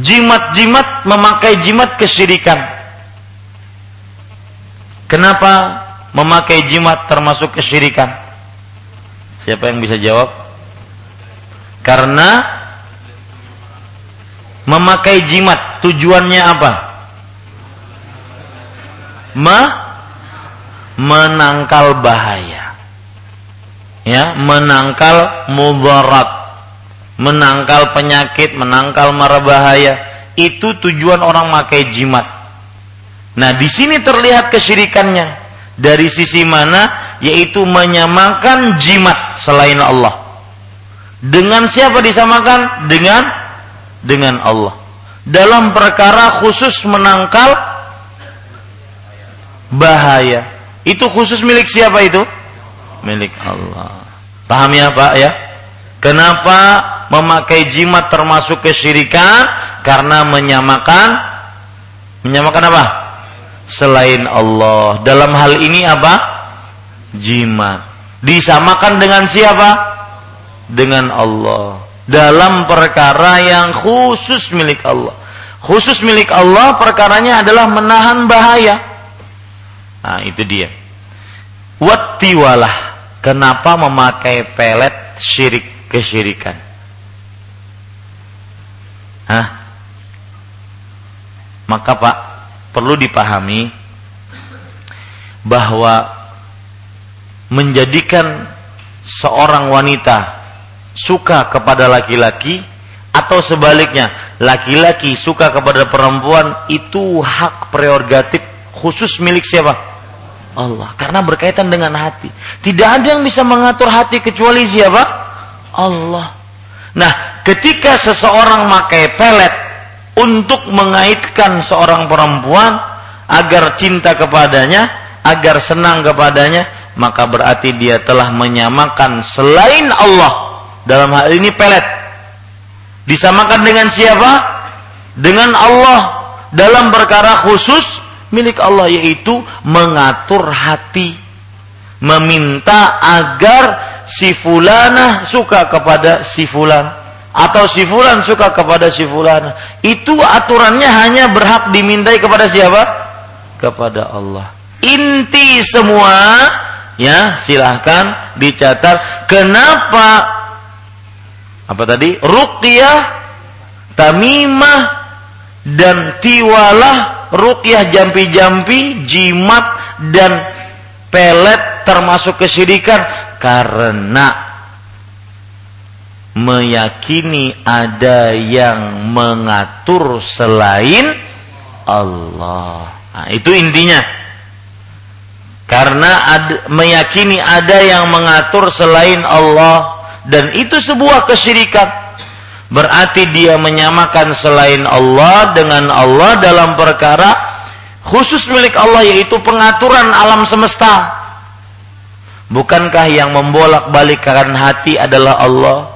jimat-jimat memakai jimat kesyirikan. Kenapa memakai jimat termasuk kesyirikan? Siapa yang bisa jawab? Karena memakai jimat tujuannya apa? Ma menangkal bahaya. Ya, menangkal mudarat menangkal penyakit, menangkal mara bahaya. Itu tujuan orang pakai jimat. Nah, di sini terlihat kesyirikannya. Dari sisi mana? Yaitu menyamakan jimat selain Allah. Dengan siapa disamakan? Dengan dengan Allah. Dalam perkara khusus menangkal bahaya. Itu khusus milik siapa itu? Milik Allah. Paham ya, Pak ya? Kenapa memakai jimat termasuk kesyirikan karena menyamakan menyamakan apa? Selain Allah. Dalam hal ini apa? Jimat. Disamakan dengan siapa? Dengan Allah. Dalam perkara yang khusus milik Allah. Khusus milik Allah perkaranya adalah menahan bahaya. Nah, itu dia. Wattiwalah. Kenapa memakai pelet syirik kesyirikan? Hah? Maka Pak, perlu dipahami bahwa menjadikan seorang wanita suka kepada laki-laki atau sebaliknya laki-laki suka kepada perempuan itu hak prerogatif khusus milik siapa? Allah. Karena berkaitan dengan hati. Tidak ada yang bisa mengatur hati kecuali siapa? Allah. Nah, ketika seseorang pakai pelet untuk mengaitkan seorang perempuan agar cinta kepadanya, agar senang kepadanya, maka berarti dia telah menyamakan selain Allah. Dalam hal ini pelet. Disamakan dengan siapa? Dengan Allah dalam perkara khusus milik Allah yaitu mengatur hati, meminta agar si fulana suka kepada si fulan atau si fulan suka kepada si fulana itu aturannya hanya berhak dimintai kepada siapa? Kepada Allah. Inti semua ya silahkan dicatat. Kenapa? Apa tadi? Ruqyah tamimah dan tiwalah ruqyah jampi-jampi jimat dan pelet termasuk kesyirikan. Karena meyakini ada yang mengatur selain Allah. Nah, itu intinya. Karena ada, meyakini ada yang mengatur selain Allah dan itu sebuah kesyirikan. Berarti dia menyamakan selain Allah dengan Allah dalam perkara khusus milik Allah yaitu pengaturan alam semesta. Bukankah yang membolak-balikkan hati adalah Allah?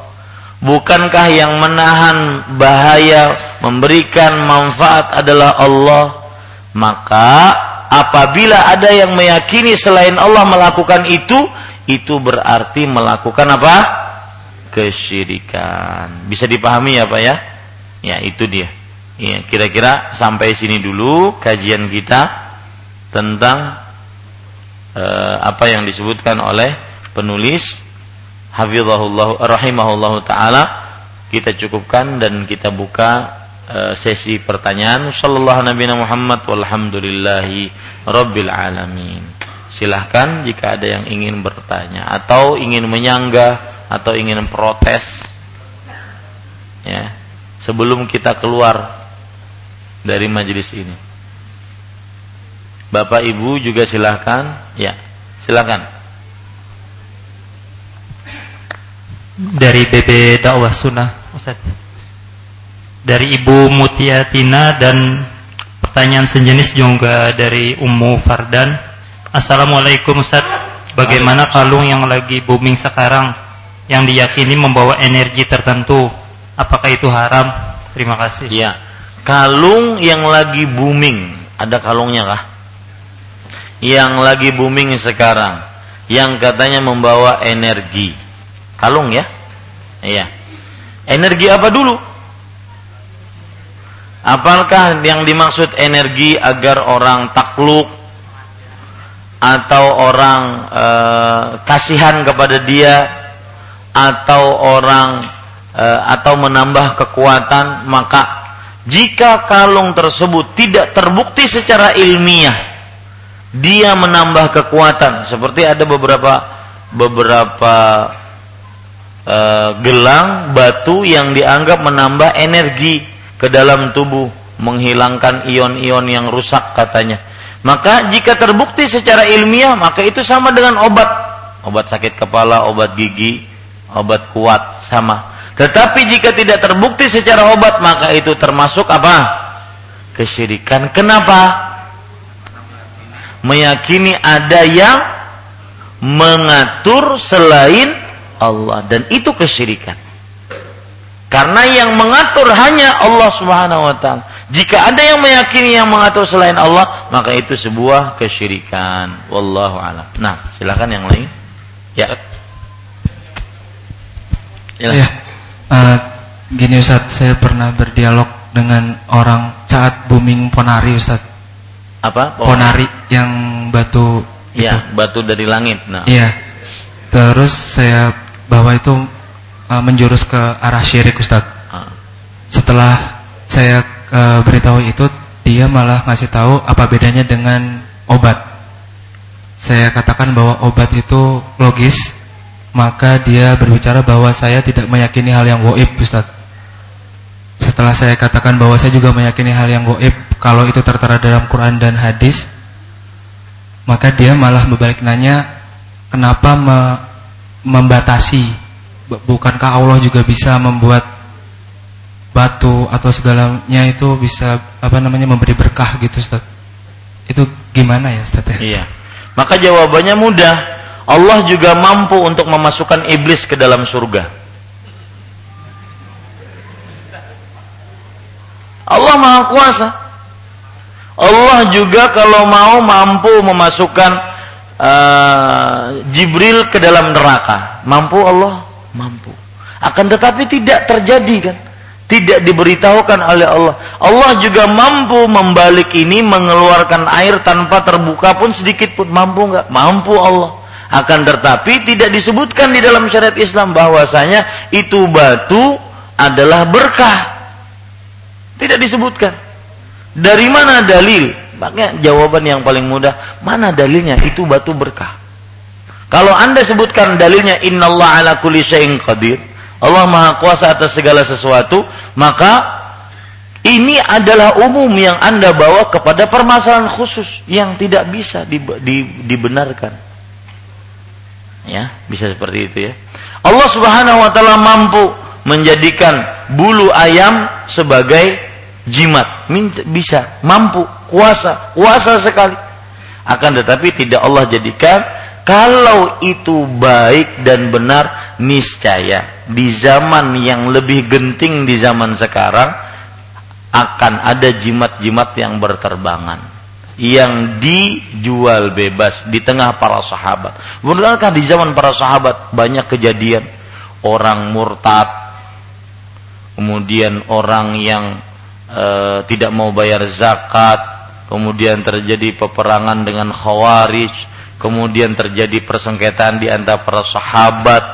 Bukankah yang menahan bahaya, memberikan manfaat adalah Allah? Maka apabila ada yang meyakini selain Allah melakukan itu, itu berarti melakukan apa? Kesyirikan. Bisa dipahami ya Pak ya? Ya itu dia. Ya, kira-kira sampai sini dulu kajian kita tentang eh, apa yang disebutkan oleh penulis hafizahullah rahimahullahu taala kita cukupkan dan kita buka eh, sesi pertanyaan sallallahu nabi Muhammad walhamdulillahi rabbil alamin silahkan jika ada yang ingin bertanya atau ingin menyanggah atau ingin protes Ya. Sebelum kita keluar dari majelis ini. Bapak Ibu juga silahkan. Ya, silahkan. Dari BB Dakwah Sunnah, Ustaz. Dari Ibu Mutiatina dan pertanyaan sejenis juga dari Ummu Fardan. Assalamualaikum Ustaz. Bagaimana kalung yang lagi booming sekarang yang diyakini membawa energi tertentu? Apakah itu haram? Terima kasih. Ya. Kalung yang lagi booming, ada kalungnya kah? Yang lagi booming sekarang, yang katanya membawa energi. Kalung ya? Iya. Energi apa dulu? Apakah yang dimaksud energi agar orang takluk atau orang e, kasihan kepada dia atau orang e, atau menambah kekuatan maka jika kalung tersebut tidak terbukti secara ilmiah dia menambah kekuatan seperti ada beberapa beberapa e, gelang batu yang dianggap menambah energi ke dalam tubuh menghilangkan ion-ion yang rusak katanya maka jika terbukti secara ilmiah maka itu sama dengan obat. Obat sakit kepala, obat gigi, obat kuat sama. Tetapi jika tidak terbukti secara obat maka itu termasuk apa? Kesyirikan. Kenapa? Meyakini ada yang mengatur selain Allah dan itu kesyirikan. Karena yang mengatur hanya Allah Subhanahu wa taala. Jika ada yang meyakini yang mengatur selain Allah, maka itu sebuah kesyirikan. Wallahu a'lam. Nah, silakan yang lain. Ya. Ya. Uh, gini Ustaz, saya pernah berdialog dengan orang saat booming Ponari Ustaz. Apa? Ponari, Ponari yang batu Iya, batu dari langit. Nah. Iya. Terus saya bahwa itu uh, menjurus ke arah syirik Ustaz. Ah. Setelah saya uh, beritahu itu, dia malah ngasih tahu apa bedanya dengan obat. Saya katakan bahwa obat itu logis, maka dia berbicara bahwa saya tidak meyakini hal yang goib, Ustaz. Setelah saya katakan bahwa saya juga meyakini hal yang goib, kalau itu tertera dalam Quran dan hadis, maka dia malah berbalik nanya, kenapa me membatasi? Bukankah Allah juga bisa membuat batu atau segalanya itu bisa apa namanya memberi berkah gitu Ustaz. Itu gimana ya Ustaz? Iya. Maka jawabannya mudah. Allah juga mampu untuk memasukkan iblis ke dalam surga. Allah Maha Kuasa. Allah juga kalau mau mampu memasukkan uh, Jibril ke dalam neraka. Mampu Allah? Mampu. Akan tetapi tidak terjadi kan? tidak diberitahukan oleh Allah. Allah juga mampu membalik ini mengeluarkan air tanpa terbuka pun sedikit pun mampu nggak? Mampu Allah. Akan tetapi tidak disebutkan di dalam syariat Islam bahwasanya itu batu adalah berkah. Tidak disebutkan. Dari mana dalil? Makanya jawaban yang paling mudah, mana dalilnya itu batu berkah? Kalau Anda sebutkan dalilnya innallaha ala kulli syai'in qadir, Allah Maha Kuasa atas segala sesuatu, maka ini adalah umum yang Anda bawa kepada permasalahan khusus yang tidak bisa di, di, dibenarkan. Ya, bisa seperti itu ya. Allah Subhanahu wa taala mampu menjadikan bulu ayam sebagai jimat. Bisa, mampu, kuasa, kuasa sekali. Akan tetapi tidak Allah jadikan kalau itu baik dan benar niscaya di zaman yang lebih genting di zaman sekarang akan ada jimat-jimat yang berterbangan. Yang dijual bebas di tengah para sahabat. Benarkah di zaman para sahabat banyak kejadian. Orang murtad, kemudian orang yang e, tidak mau bayar zakat, kemudian terjadi peperangan dengan khawarij, kemudian terjadi persengketaan di antara para sahabat.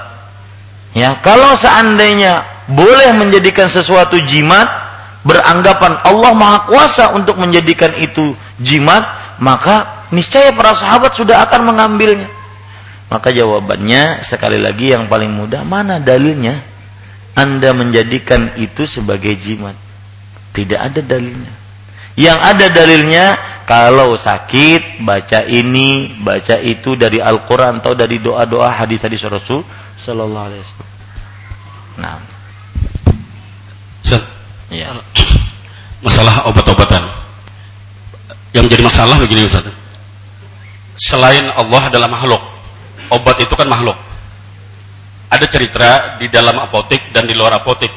Ya, kalau seandainya boleh menjadikan sesuatu jimat, beranggapan Allah Maha Kuasa untuk menjadikan itu jimat, maka niscaya para sahabat sudah akan mengambilnya. Maka jawabannya sekali lagi yang paling mudah, mana dalilnya? Anda menjadikan itu sebagai jimat? Tidak ada dalilnya. Yang ada dalilnya kalau sakit baca ini, baca itu dari Al-Qur'an atau dari doa-doa hadis-hadis Rasul sallallahu alaihi wasallam. Nah. Ya. masalah obat-obatan. Yang menjadi masalah begini Ustaz. Selain Allah adalah makhluk, obat itu kan makhluk. Ada cerita di dalam apotik dan di luar apotik.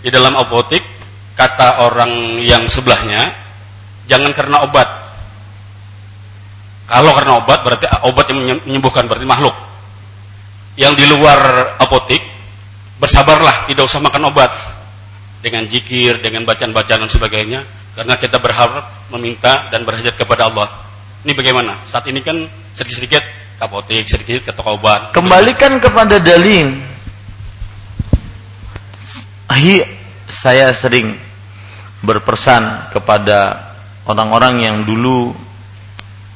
Di dalam apotik kata orang yang sebelahnya, jangan karena obat. Kalau karena obat berarti obat yang menyembuhkan berarti makhluk. Yang di luar apotik bersabarlah, tidak usah makan obat dengan jikir, dengan bacaan-bacaan dan sebagainya karena kita berharap meminta dan berhajat kepada Allah. Ini bagaimana? Saat ini kan sedikit-sedikit ke apotik, sedikit ke toko obat. Kembalikan kepada dalil. Saya sering berpesan kepada orang-orang yang dulu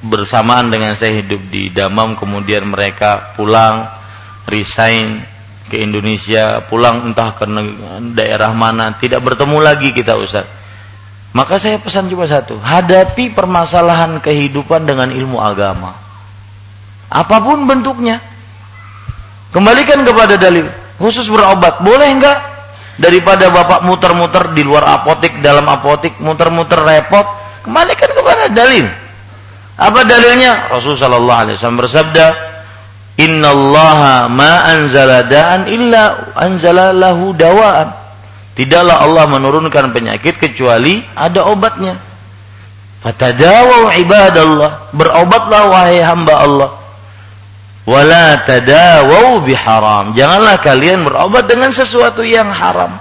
bersamaan dengan saya hidup di Damam kemudian mereka pulang resign ke Indonesia pulang entah ke daerah mana tidak bertemu lagi kita Ustaz. Maka saya pesan cuma satu hadapi permasalahan kehidupan dengan ilmu agama. Apa pun bentuknya. Kembalikan kepada dalil khusus berobat boleh enggak daripada bapak muter-muter di luar apotik dalam apotik muter-muter repot kembalikan kepada dalil. Apa dalilnya? Rasulullah sallallahu alaihi wasallam bersabda innallaha ma anzala da'an illa anzala lahu dawaan. Tidaklah Allah menurunkan penyakit kecuali ada obatnya. Fatadawu ibadallah berobatlah wahai hamba Allah wala tadawu biharam janganlah kalian berobat dengan sesuatu yang haram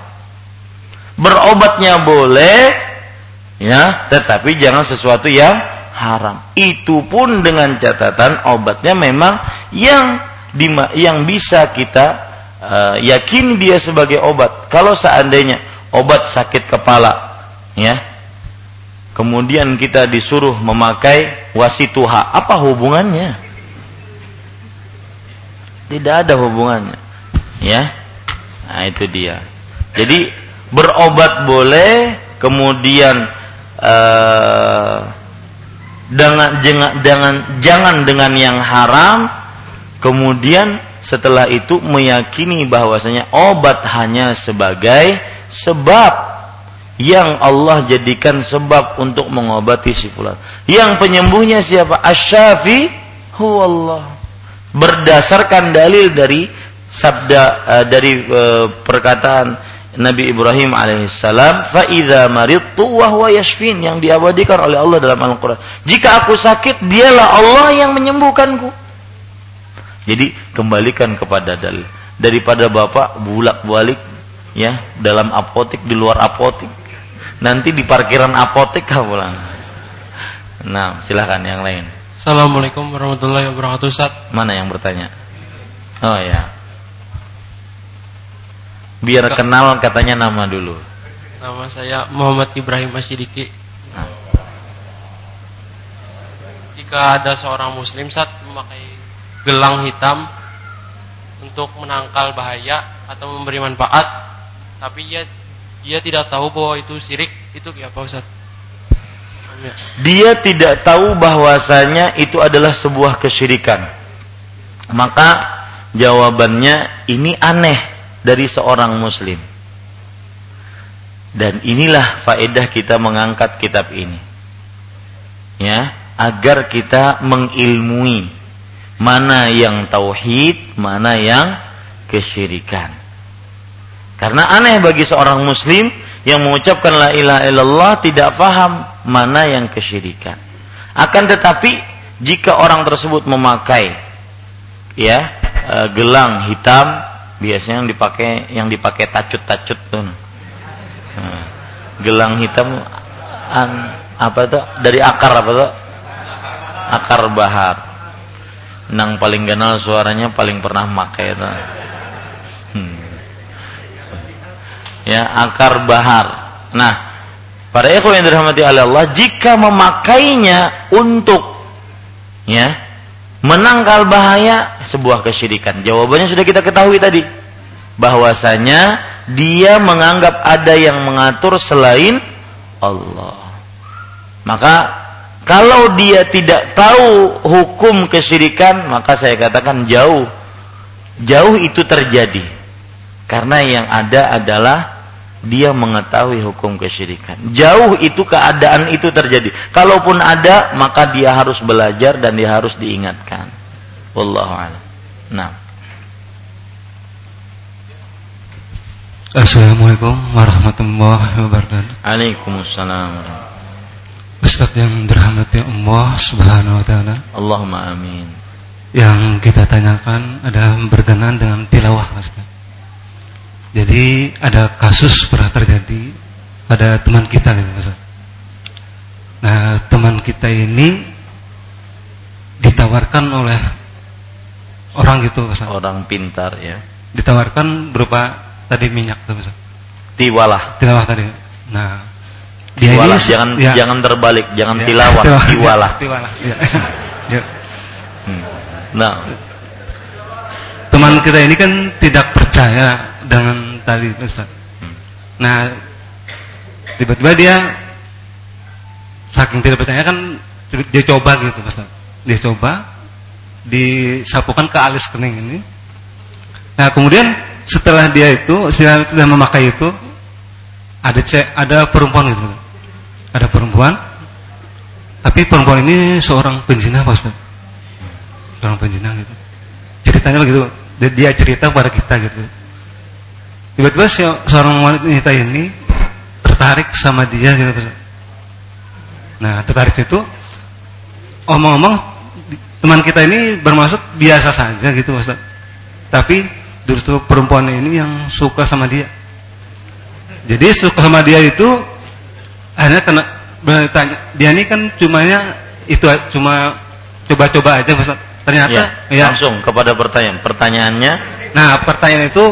berobatnya boleh ya tetapi jangan sesuatu yang haram. Itu pun dengan catatan obatnya memang yang yang bisa kita uh, yakini dia sebagai obat. Kalau seandainya obat sakit kepala, ya, kemudian kita disuruh memakai wasituha, apa hubungannya? Tidak ada hubungannya, ya. Nah itu dia. Jadi berobat boleh, kemudian uh, dengan jangan dengan jangan dengan yang haram kemudian setelah itu meyakini bahwasanya obat hanya sebagai sebab yang Allah jadikan sebab untuk mengobati si fulan. Yang penyembuhnya siapa? Asy-Syafi huwallah. Berdasarkan dalil dari sabda uh, dari uh, perkataan Nabi Ibrahim alaihissalam, fa idza maridtu wa yang diabadikan oleh Allah dalam Al-Qur'an. Jika aku sakit, dialah Allah yang menyembuhkanku. Jadi kembalikan kepada dalil daripada Bapak bulak-balik ya dalam apotik di luar apotik. Nanti di parkiran apotik (laughs) kamu pulang. Nah, silahkan yang lain. Assalamualaikum warahmatullahi wabarakatuh Ustaz. Mana yang bertanya? Oh ya. Biar kenal katanya nama dulu. Nama saya Muhammad Ibrahim Asyidiki. Nah. Jika ada seorang muslim saat memakai gelang hitam untuk menangkal bahaya atau memberi manfaat, tapi dia dia tidak tahu bahwa itu syirik, itu apa Ustaz? Dia tidak tahu bahwasanya itu adalah sebuah kesyirikan. Maka jawabannya ini aneh dari seorang muslim. Dan inilah faedah kita mengangkat kitab ini. Ya, agar kita mengilmui mana yang tauhid, mana yang kesyirikan. Karena aneh bagi seorang muslim yang mengucapkan la ilaha illallah tidak paham mana yang kesyirikan. Akan tetapi jika orang tersebut memakai ya eh, gelang hitam biasanya yang dipakai yang dipakai tacut-tacut tuh nah, gelang hitam an, apa tuh dari akar apa tuh akar bahar. Nang paling kenal suaranya paling pernah pakai itu ya akar bahar nah para ikhwan yang dirahmati oleh Allah jika memakainya untuk ya menangkal bahaya sebuah kesyirikan. Jawabannya sudah kita ketahui tadi. bahwasanya dia menganggap ada yang mengatur selain Allah. Maka kalau dia tidak tahu hukum kesyirikan, maka saya katakan jauh. Jauh itu terjadi. Karena yang ada adalah dia mengetahui hukum kesyirikan. Jauh itu keadaan itu terjadi. Kalaupun ada, maka dia harus belajar dan dia harus diingatkan. Wallahu a'lam. Nah. Assalamualaikum warahmatullahi wabarakatuh. Waalaikumsalam. Ustaz yang dirahmati Allah Subhanahu wa taala. Allahumma amin. Yang kita tanyakan ada berkenaan dengan tilawah Ustaz. Jadi ada kasus pernah terjadi pada teman kita gitu Ustaz. Nah, teman kita ini ditawarkan oleh orang gitu Ustaz. Orang pintar ya. Ditawarkan berupa tadi minyak tuh Ustaz. Tiwalah. Tilawah tadi. Nah, dia tiwalah. ini jangan ya, jangan terbalik, jangan ya, tilawah, tiwalah. ya, (laughs) tiwalah. Ya. (laughs) Ya. Hmm. Nah, Teman kita ini kan tidak percaya dengan tadi Ustaz. Nah, tiba-tiba dia saking tidak percaya kan dia coba gitu Ustaz. Dia coba disapukan ke alis kening ini. Nah, kemudian setelah dia itu setelah sudah memakai itu ada cek ada perempuan gitu Ustaz. Ada perempuan tapi perempuan ini seorang penzina Pak Ustaz. Seorang penzina gitu. Ceritanya begitu. Dia cerita kepada kita gitu. Tiba-tiba si- seorang wanita ini tertarik sama dia gitu Ustaz. Nah, tertarik itu omong-omong teman kita ini bermaksud biasa saja gitu Ustaz. Tapi justru perempuan ini yang suka sama dia. Jadi suka sama dia itu akhirnya kena bertanya dia ini kan cumanya itu cuma coba-coba aja Ustaz. Ternyata ya, langsung kepada pertanyaan. Pertanyaannya, Nah, pertanyaan itu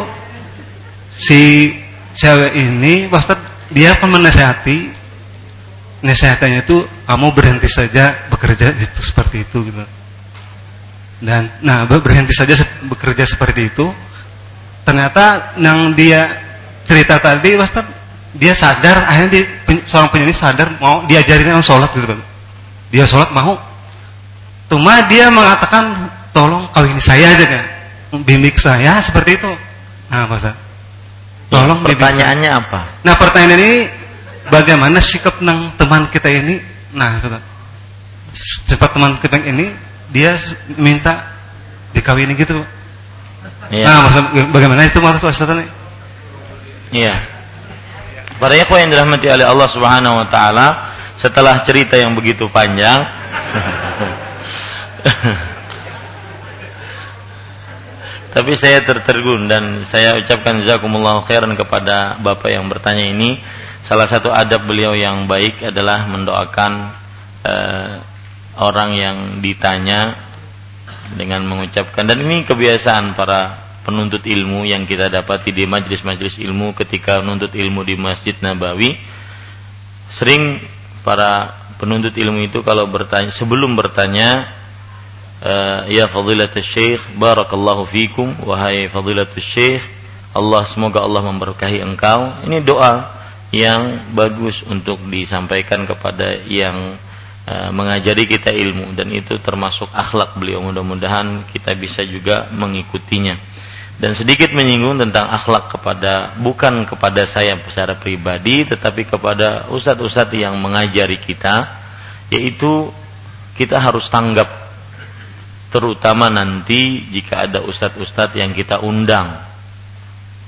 si cewek ini Pak Ustaz dia akan menasehati nasihatnya itu kamu berhenti saja bekerja itu seperti itu gitu. Dan nah ber- berhenti saja bekerja seperti itu. Ternyata yang dia cerita tadi Pak Ustaz dia sadar akhirnya pen- seorang penyanyi sadar mau diajarin orang sholat gitu Pak. Dia sholat mau. Cuma dia mengatakan tolong kawin saya aja kan. Bimbing saya seperti itu. Nah, Pak Ustaz. Tolong bimbing pertanyaannya apa? Nah pertanyaan ini bagaimana sikap nang teman kita ini? Nah, cepat teman kita ini dia minta dikawini gitu. Iya. Nah, maksud, bagaimana itu maksud Ustaz ini? Iya. Para ikhwah yang dirahmati oleh Allah Subhanahu wa taala, setelah cerita yang begitu panjang (laughs) Tapi saya tertergun dan saya ucapkan jazakumullah khairan kepada Bapak yang bertanya ini. Salah satu adab beliau yang baik adalah mendoakan eh, orang yang ditanya dengan mengucapkan dan ini kebiasaan para penuntut ilmu yang kita dapati di majlis-majlis ilmu ketika menuntut ilmu di Masjid Nabawi sering para penuntut ilmu itu kalau bertanya sebelum bertanya ya fadilatul syekh barakallahu fikum. Wahai fadilatul syekh Allah semoga Allah memberkahi engkau. Ini doa yang bagus untuk disampaikan kepada yang eh, mengajari kita ilmu. Dan itu termasuk akhlak beliau. Mudah-mudahan kita bisa juga mengikutinya. Dan sedikit menyinggung tentang akhlak kepada bukan kepada saya secara pribadi tetapi kepada ustadz-ustadz yang mengajari kita yaitu kita harus tanggap terutama nanti jika ada ustadz-ustadz yang kita undang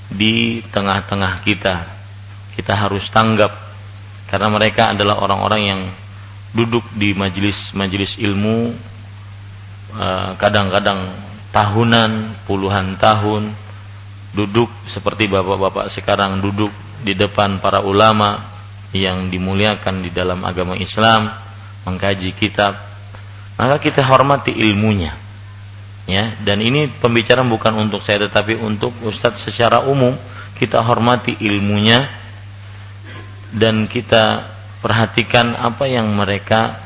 di tengah-tengah kita. Kita harus tanggap karena mereka adalah orang-orang yang duduk di majelis-majelis ilmu eh, kadang-kadang tahunan, puluhan tahun duduk seperti bapak-bapak sekarang duduk di depan para ulama yang dimuliakan di dalam agama Islam mengkaji kitab maka kita hormati ilmunya. Ya dan ini pembicaraan bukan untuk saya tetapi untuk ustadz secara umum. Kita hormati ilmunya dan kita perhatikan apa yang mereka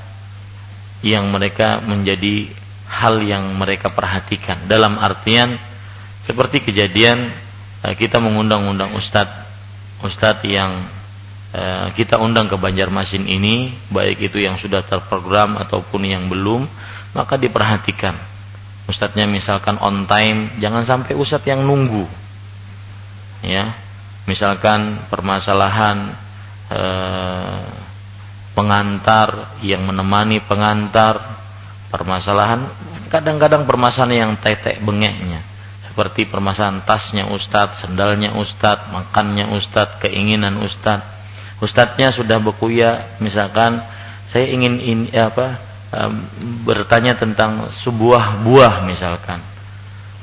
yang mereka menjadi hal yang mereka perhatikan. Dalam artian seperti kejadian eh, kita mengundang-undang ustadz ustadz yang kita undang ke Banjarmasin ini baik itu yang sudah terprogram ataupun yang belum maka diperhatikan. Ustadznya misalkan on time jangan sampai ustadz yang nunggu. Ya misalkan permasalahan eh, pengantar yang menemani pengantar permasalahan kadang-kadang permasalahan yang tetek bengeknya. Seperti permasalahan tasnya ustadz, sendalnya ustadz, makannya ustadz, keinginan ustadz. Ustadznya sudah berkuya, misalkan saya ingin ini apa um, bertanya tentang sebuah buah misalkan.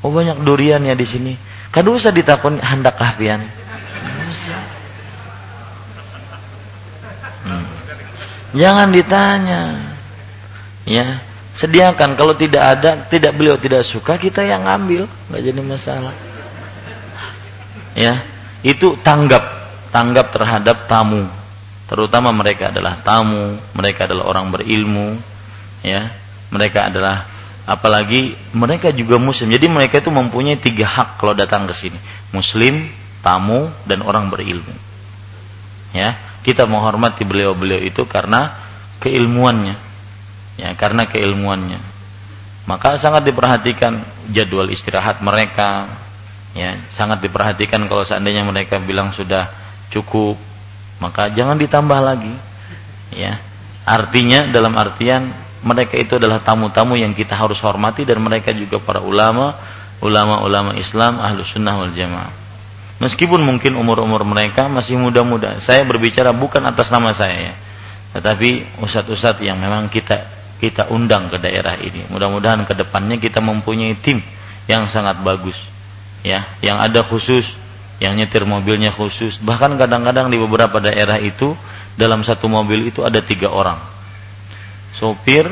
Oh banyak durian ya di sini. Kan usah ditakun hendak kahfian. Hmm. Jangan ditanya. Ya, sediakan kalau tidak ada tidak beliau tidak suka kita yang ngambil nggak jadi masalah ya itu tanggap tanggap terhadap tamu. Terutama mereka adalah tamu mereka adalah orang berilmu ya. Mereka adalah apalagi mereka juga muslim. Jadi mereka itu mempunyai tiga hak kalau datang ke sini. Muslim tamu dan orang berilmu. Ya kita menghormati beliau-beliau itu karena keilmuannya. Ya karena keilmuannya. Maka sangat diperhatikan jadwal istirahat mereka. Ya sangat diperhatikan kalau seandainya mereka bilang sudah cukup. Maka jangan ditambah lagi. Ya. Artinya dalam artian mereka itu adalah tamu-tamu yang kita harus hormati dan mereka juga para ulama ulama-ulama Islam ahlu sunnah wal jamaah. Meskipun mungkin umur-umur mereka masih muda-muda. Saya berbicara bukan atas nama saya ya. Tetapi ustadz-ustadz yang memang kita kita undang ke daerah ini. Mudah-mudahan ke depannya kita mempunyai tim yang sangat bagus. Ya, yang ada khusus, yang nyetir mobilnya khusus. Bahkan kadang-kadang di beberapa daerah itu dalam satu mobil itu ada tiga orang. Sopir,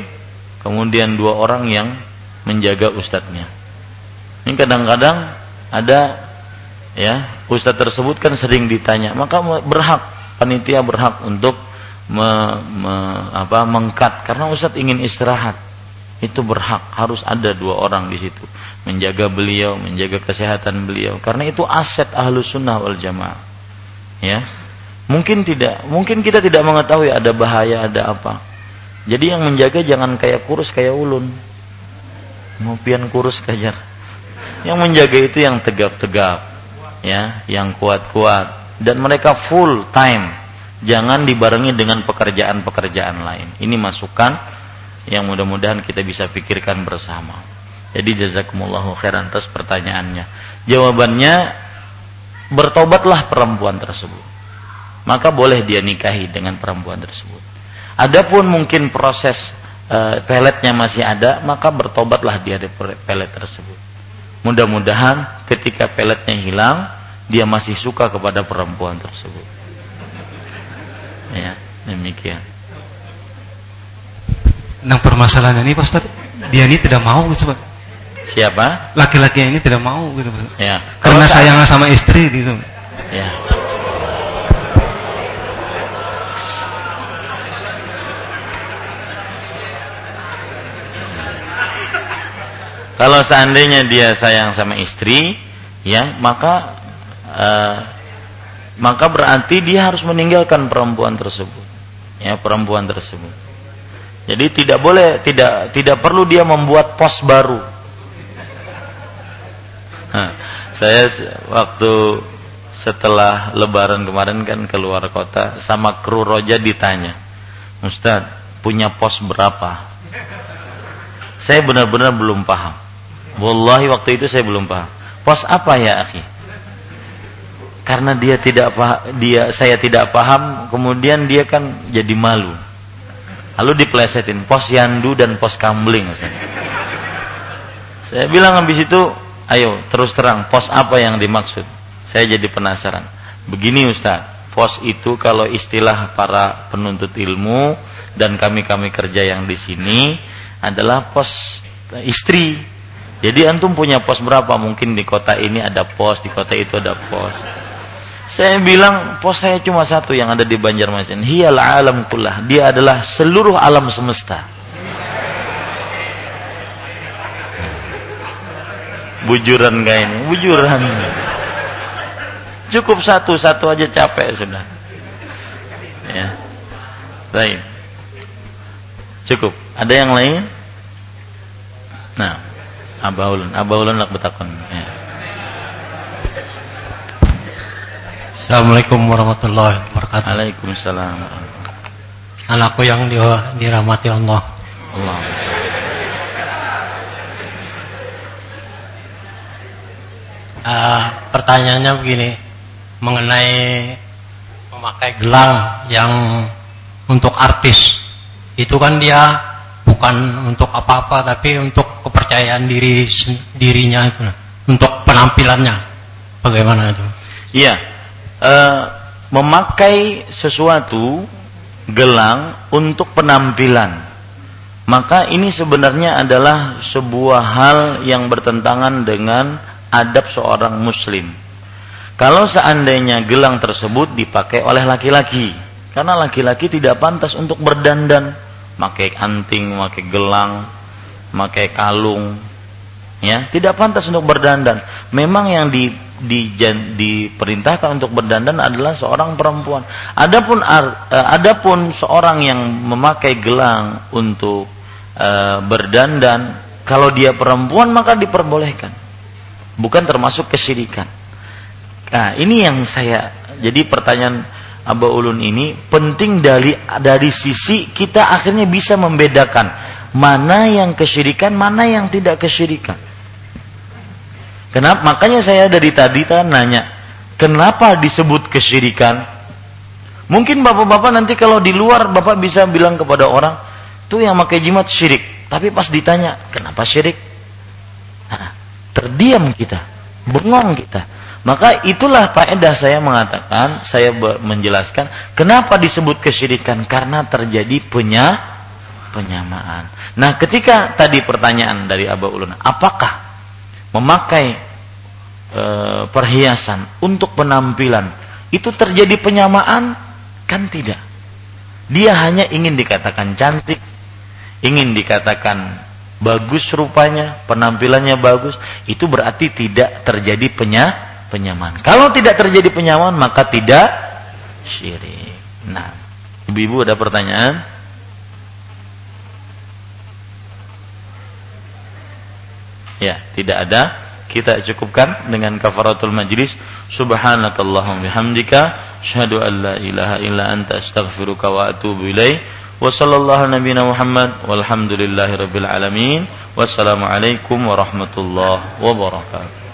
kemudian dua orang yang menjaga ustadznya. Ini kadang-kadang ada ya ustadz tersebut kan sering ditanya, maka berhak panitia berhak untuk me, me, apa, mengkat karena Ustadz ingin istirahat itu berhak harus ada dua orang di situ menjaga beliau menjaga kesehatan beliau. Karena itu aset ahlu sunnah wal jamaah. Ya. Mungkin tidak mungkin kita tidak mengetahui ada bahaya ada apa. Jadi yang menjaga jangan kayak kurus kayak ulun. Mau pian kurus kajar yang menjaga itu yang tegap-tegap ya yang kuat-kuat. Dan mereka full time. Jangan dibarengi dengan pekerjaan-pekerjaan lain. Ini masukan yang mudah-mudahan kita bisa pikirkan bersama. Jadi jazakumullahu khairan atas pertanyaannya. Jawabannya bertobatlah perempuan tersebut. Maka boleh dia nikahi dengan perempuan tersebut. Adapun mungkin proses e, peletnya masih ada, maka bertobatlah dia dari pelet tersebut. Mudah-mudahan ketika peletnya hilang, dia masih suka kepada perempuan tersebut. Ya, demikian. Nah permasalahannya ini Pak Ustaz, dia ini tidak mau gitu Pak. Siapa? Laki-laki ini tidak mau gitu. Ya. Karena sayang sama istri gitu. Ya. Kalau seandainya dia sayang sama istri, ya maka uh, maka berarti dia harus meninggalkan perempuan tersebut ya perempuan tersebut jadi tidak boleh tidak tidak perlu dia membuat pos baru saya waktu setelah lebaran kemarin kan keluar kota sama kru roja ditanya Ustaz punya pos berapa? Saya benar-benar belum paham. Wallahi waktu itu saya belum paham. Pos apa ya akhi? Karena dia tidak dia saya tidak paham kemudian dia kan jadi malu. Lalu diplesetin pos yandu dan pos kambling saya bilang habis itu ayo terus terang pos apa yang dimaksud saya jadi penasaran begini Ustaz pos itu kalau istilah para penuntut ilmu dan kami-kami kerja yang di sini adalah pos istri jadi antum punya pos berapa mungkin di kota ini ada pos di kota itu ada pos saya bilang pos saya cuma satu yang ada di Banjarmasin. Hiyal alam kullah. Dia adalah seluruh alam semesta. Bujuran gak ini? Bujuran. Cukup satu, satu aja capek sudah. Ya. Baik. Cukup. Ada yang lain? Nah, abaulun, abaulun lak betakon. Ya. Assalamualaikum warahmatullahi wabarakatuh. Waalaikumsalam. Anakku yang di, dirahmati Allah. Allah. Uh, pertanyaannya begini mengenai memakai gelang yang untuk artis. Itu kan dia bukan untuk apa-apa tapi untuk kepercayaan diri dirinya itu untuk penampilannya. Bagaimana itu? Iya. Uh, memakai sesuatu gelang untuk penampilan. Maka ini sebenarnya adalah sebuah hal yang bertentangan dengan adab seorang muslim kalau seandainya gelang tersebut dipakai oleh laki-laki karena laki-laki tidak pantas untuk berdandan pakai anting, pakai gelang, pakai kalung, ya tidak pantas untuk berdandan. Memang yang di, di diperintahkan untuk berdandan adalah seorang perempuan. Adapun uh, adapun seorang yang memakai gelang untuk uh, berdandan, kalau dia perempuan maka diperbolehkan, bukan termasuk kesyirikan. Nah ini yang saya jadi pertanyaan Aba Ulun ini penting dari dari sisi kita akhirnya bisa membedakan mana yang kesyirikan, mana yang tidak kesyirikan. Kenapa? Makanya saya dari tadi kan nanya, kenapa disebut kesyirikan? Mungkin bapak-bapak nanti kalau di luar bapak bisa bilang kepada orang, tuh yang pakai jimat syirik. Tapi pas ditanya, kenapa syirik? Terdiam kita, bengong kita. Maka itulah faedah saya mengatakan, saya menjelaskan kenapa disebut kesyirikan karena terjadi penya penyamaan. Nah, ketika tadi pertanyaan dari Aba Ulun, apakah memakai e, perhiasan untuk penampilan itu terjadi penyamaan? Kan tidak. Dia hanya ingin dikatakan cantik, ingin dikatakan bagus rupanya, penampilannya bagus, itu berarti tidak terjadi penyamaan penyamaan. Kalau tidak terjadi penyamaan maka tidak syirik. Nah, ibu-ibu ada pertanyaan? Ya, tidak ada. Kita cukupkan dengan kafaratul majlis. Subhanakallahumma bihamdika asyhadu an la ilaha illa anta astaghfiruka wa atubu ilaik. Wassalamualaikum warahmatullahi wabarakatuh.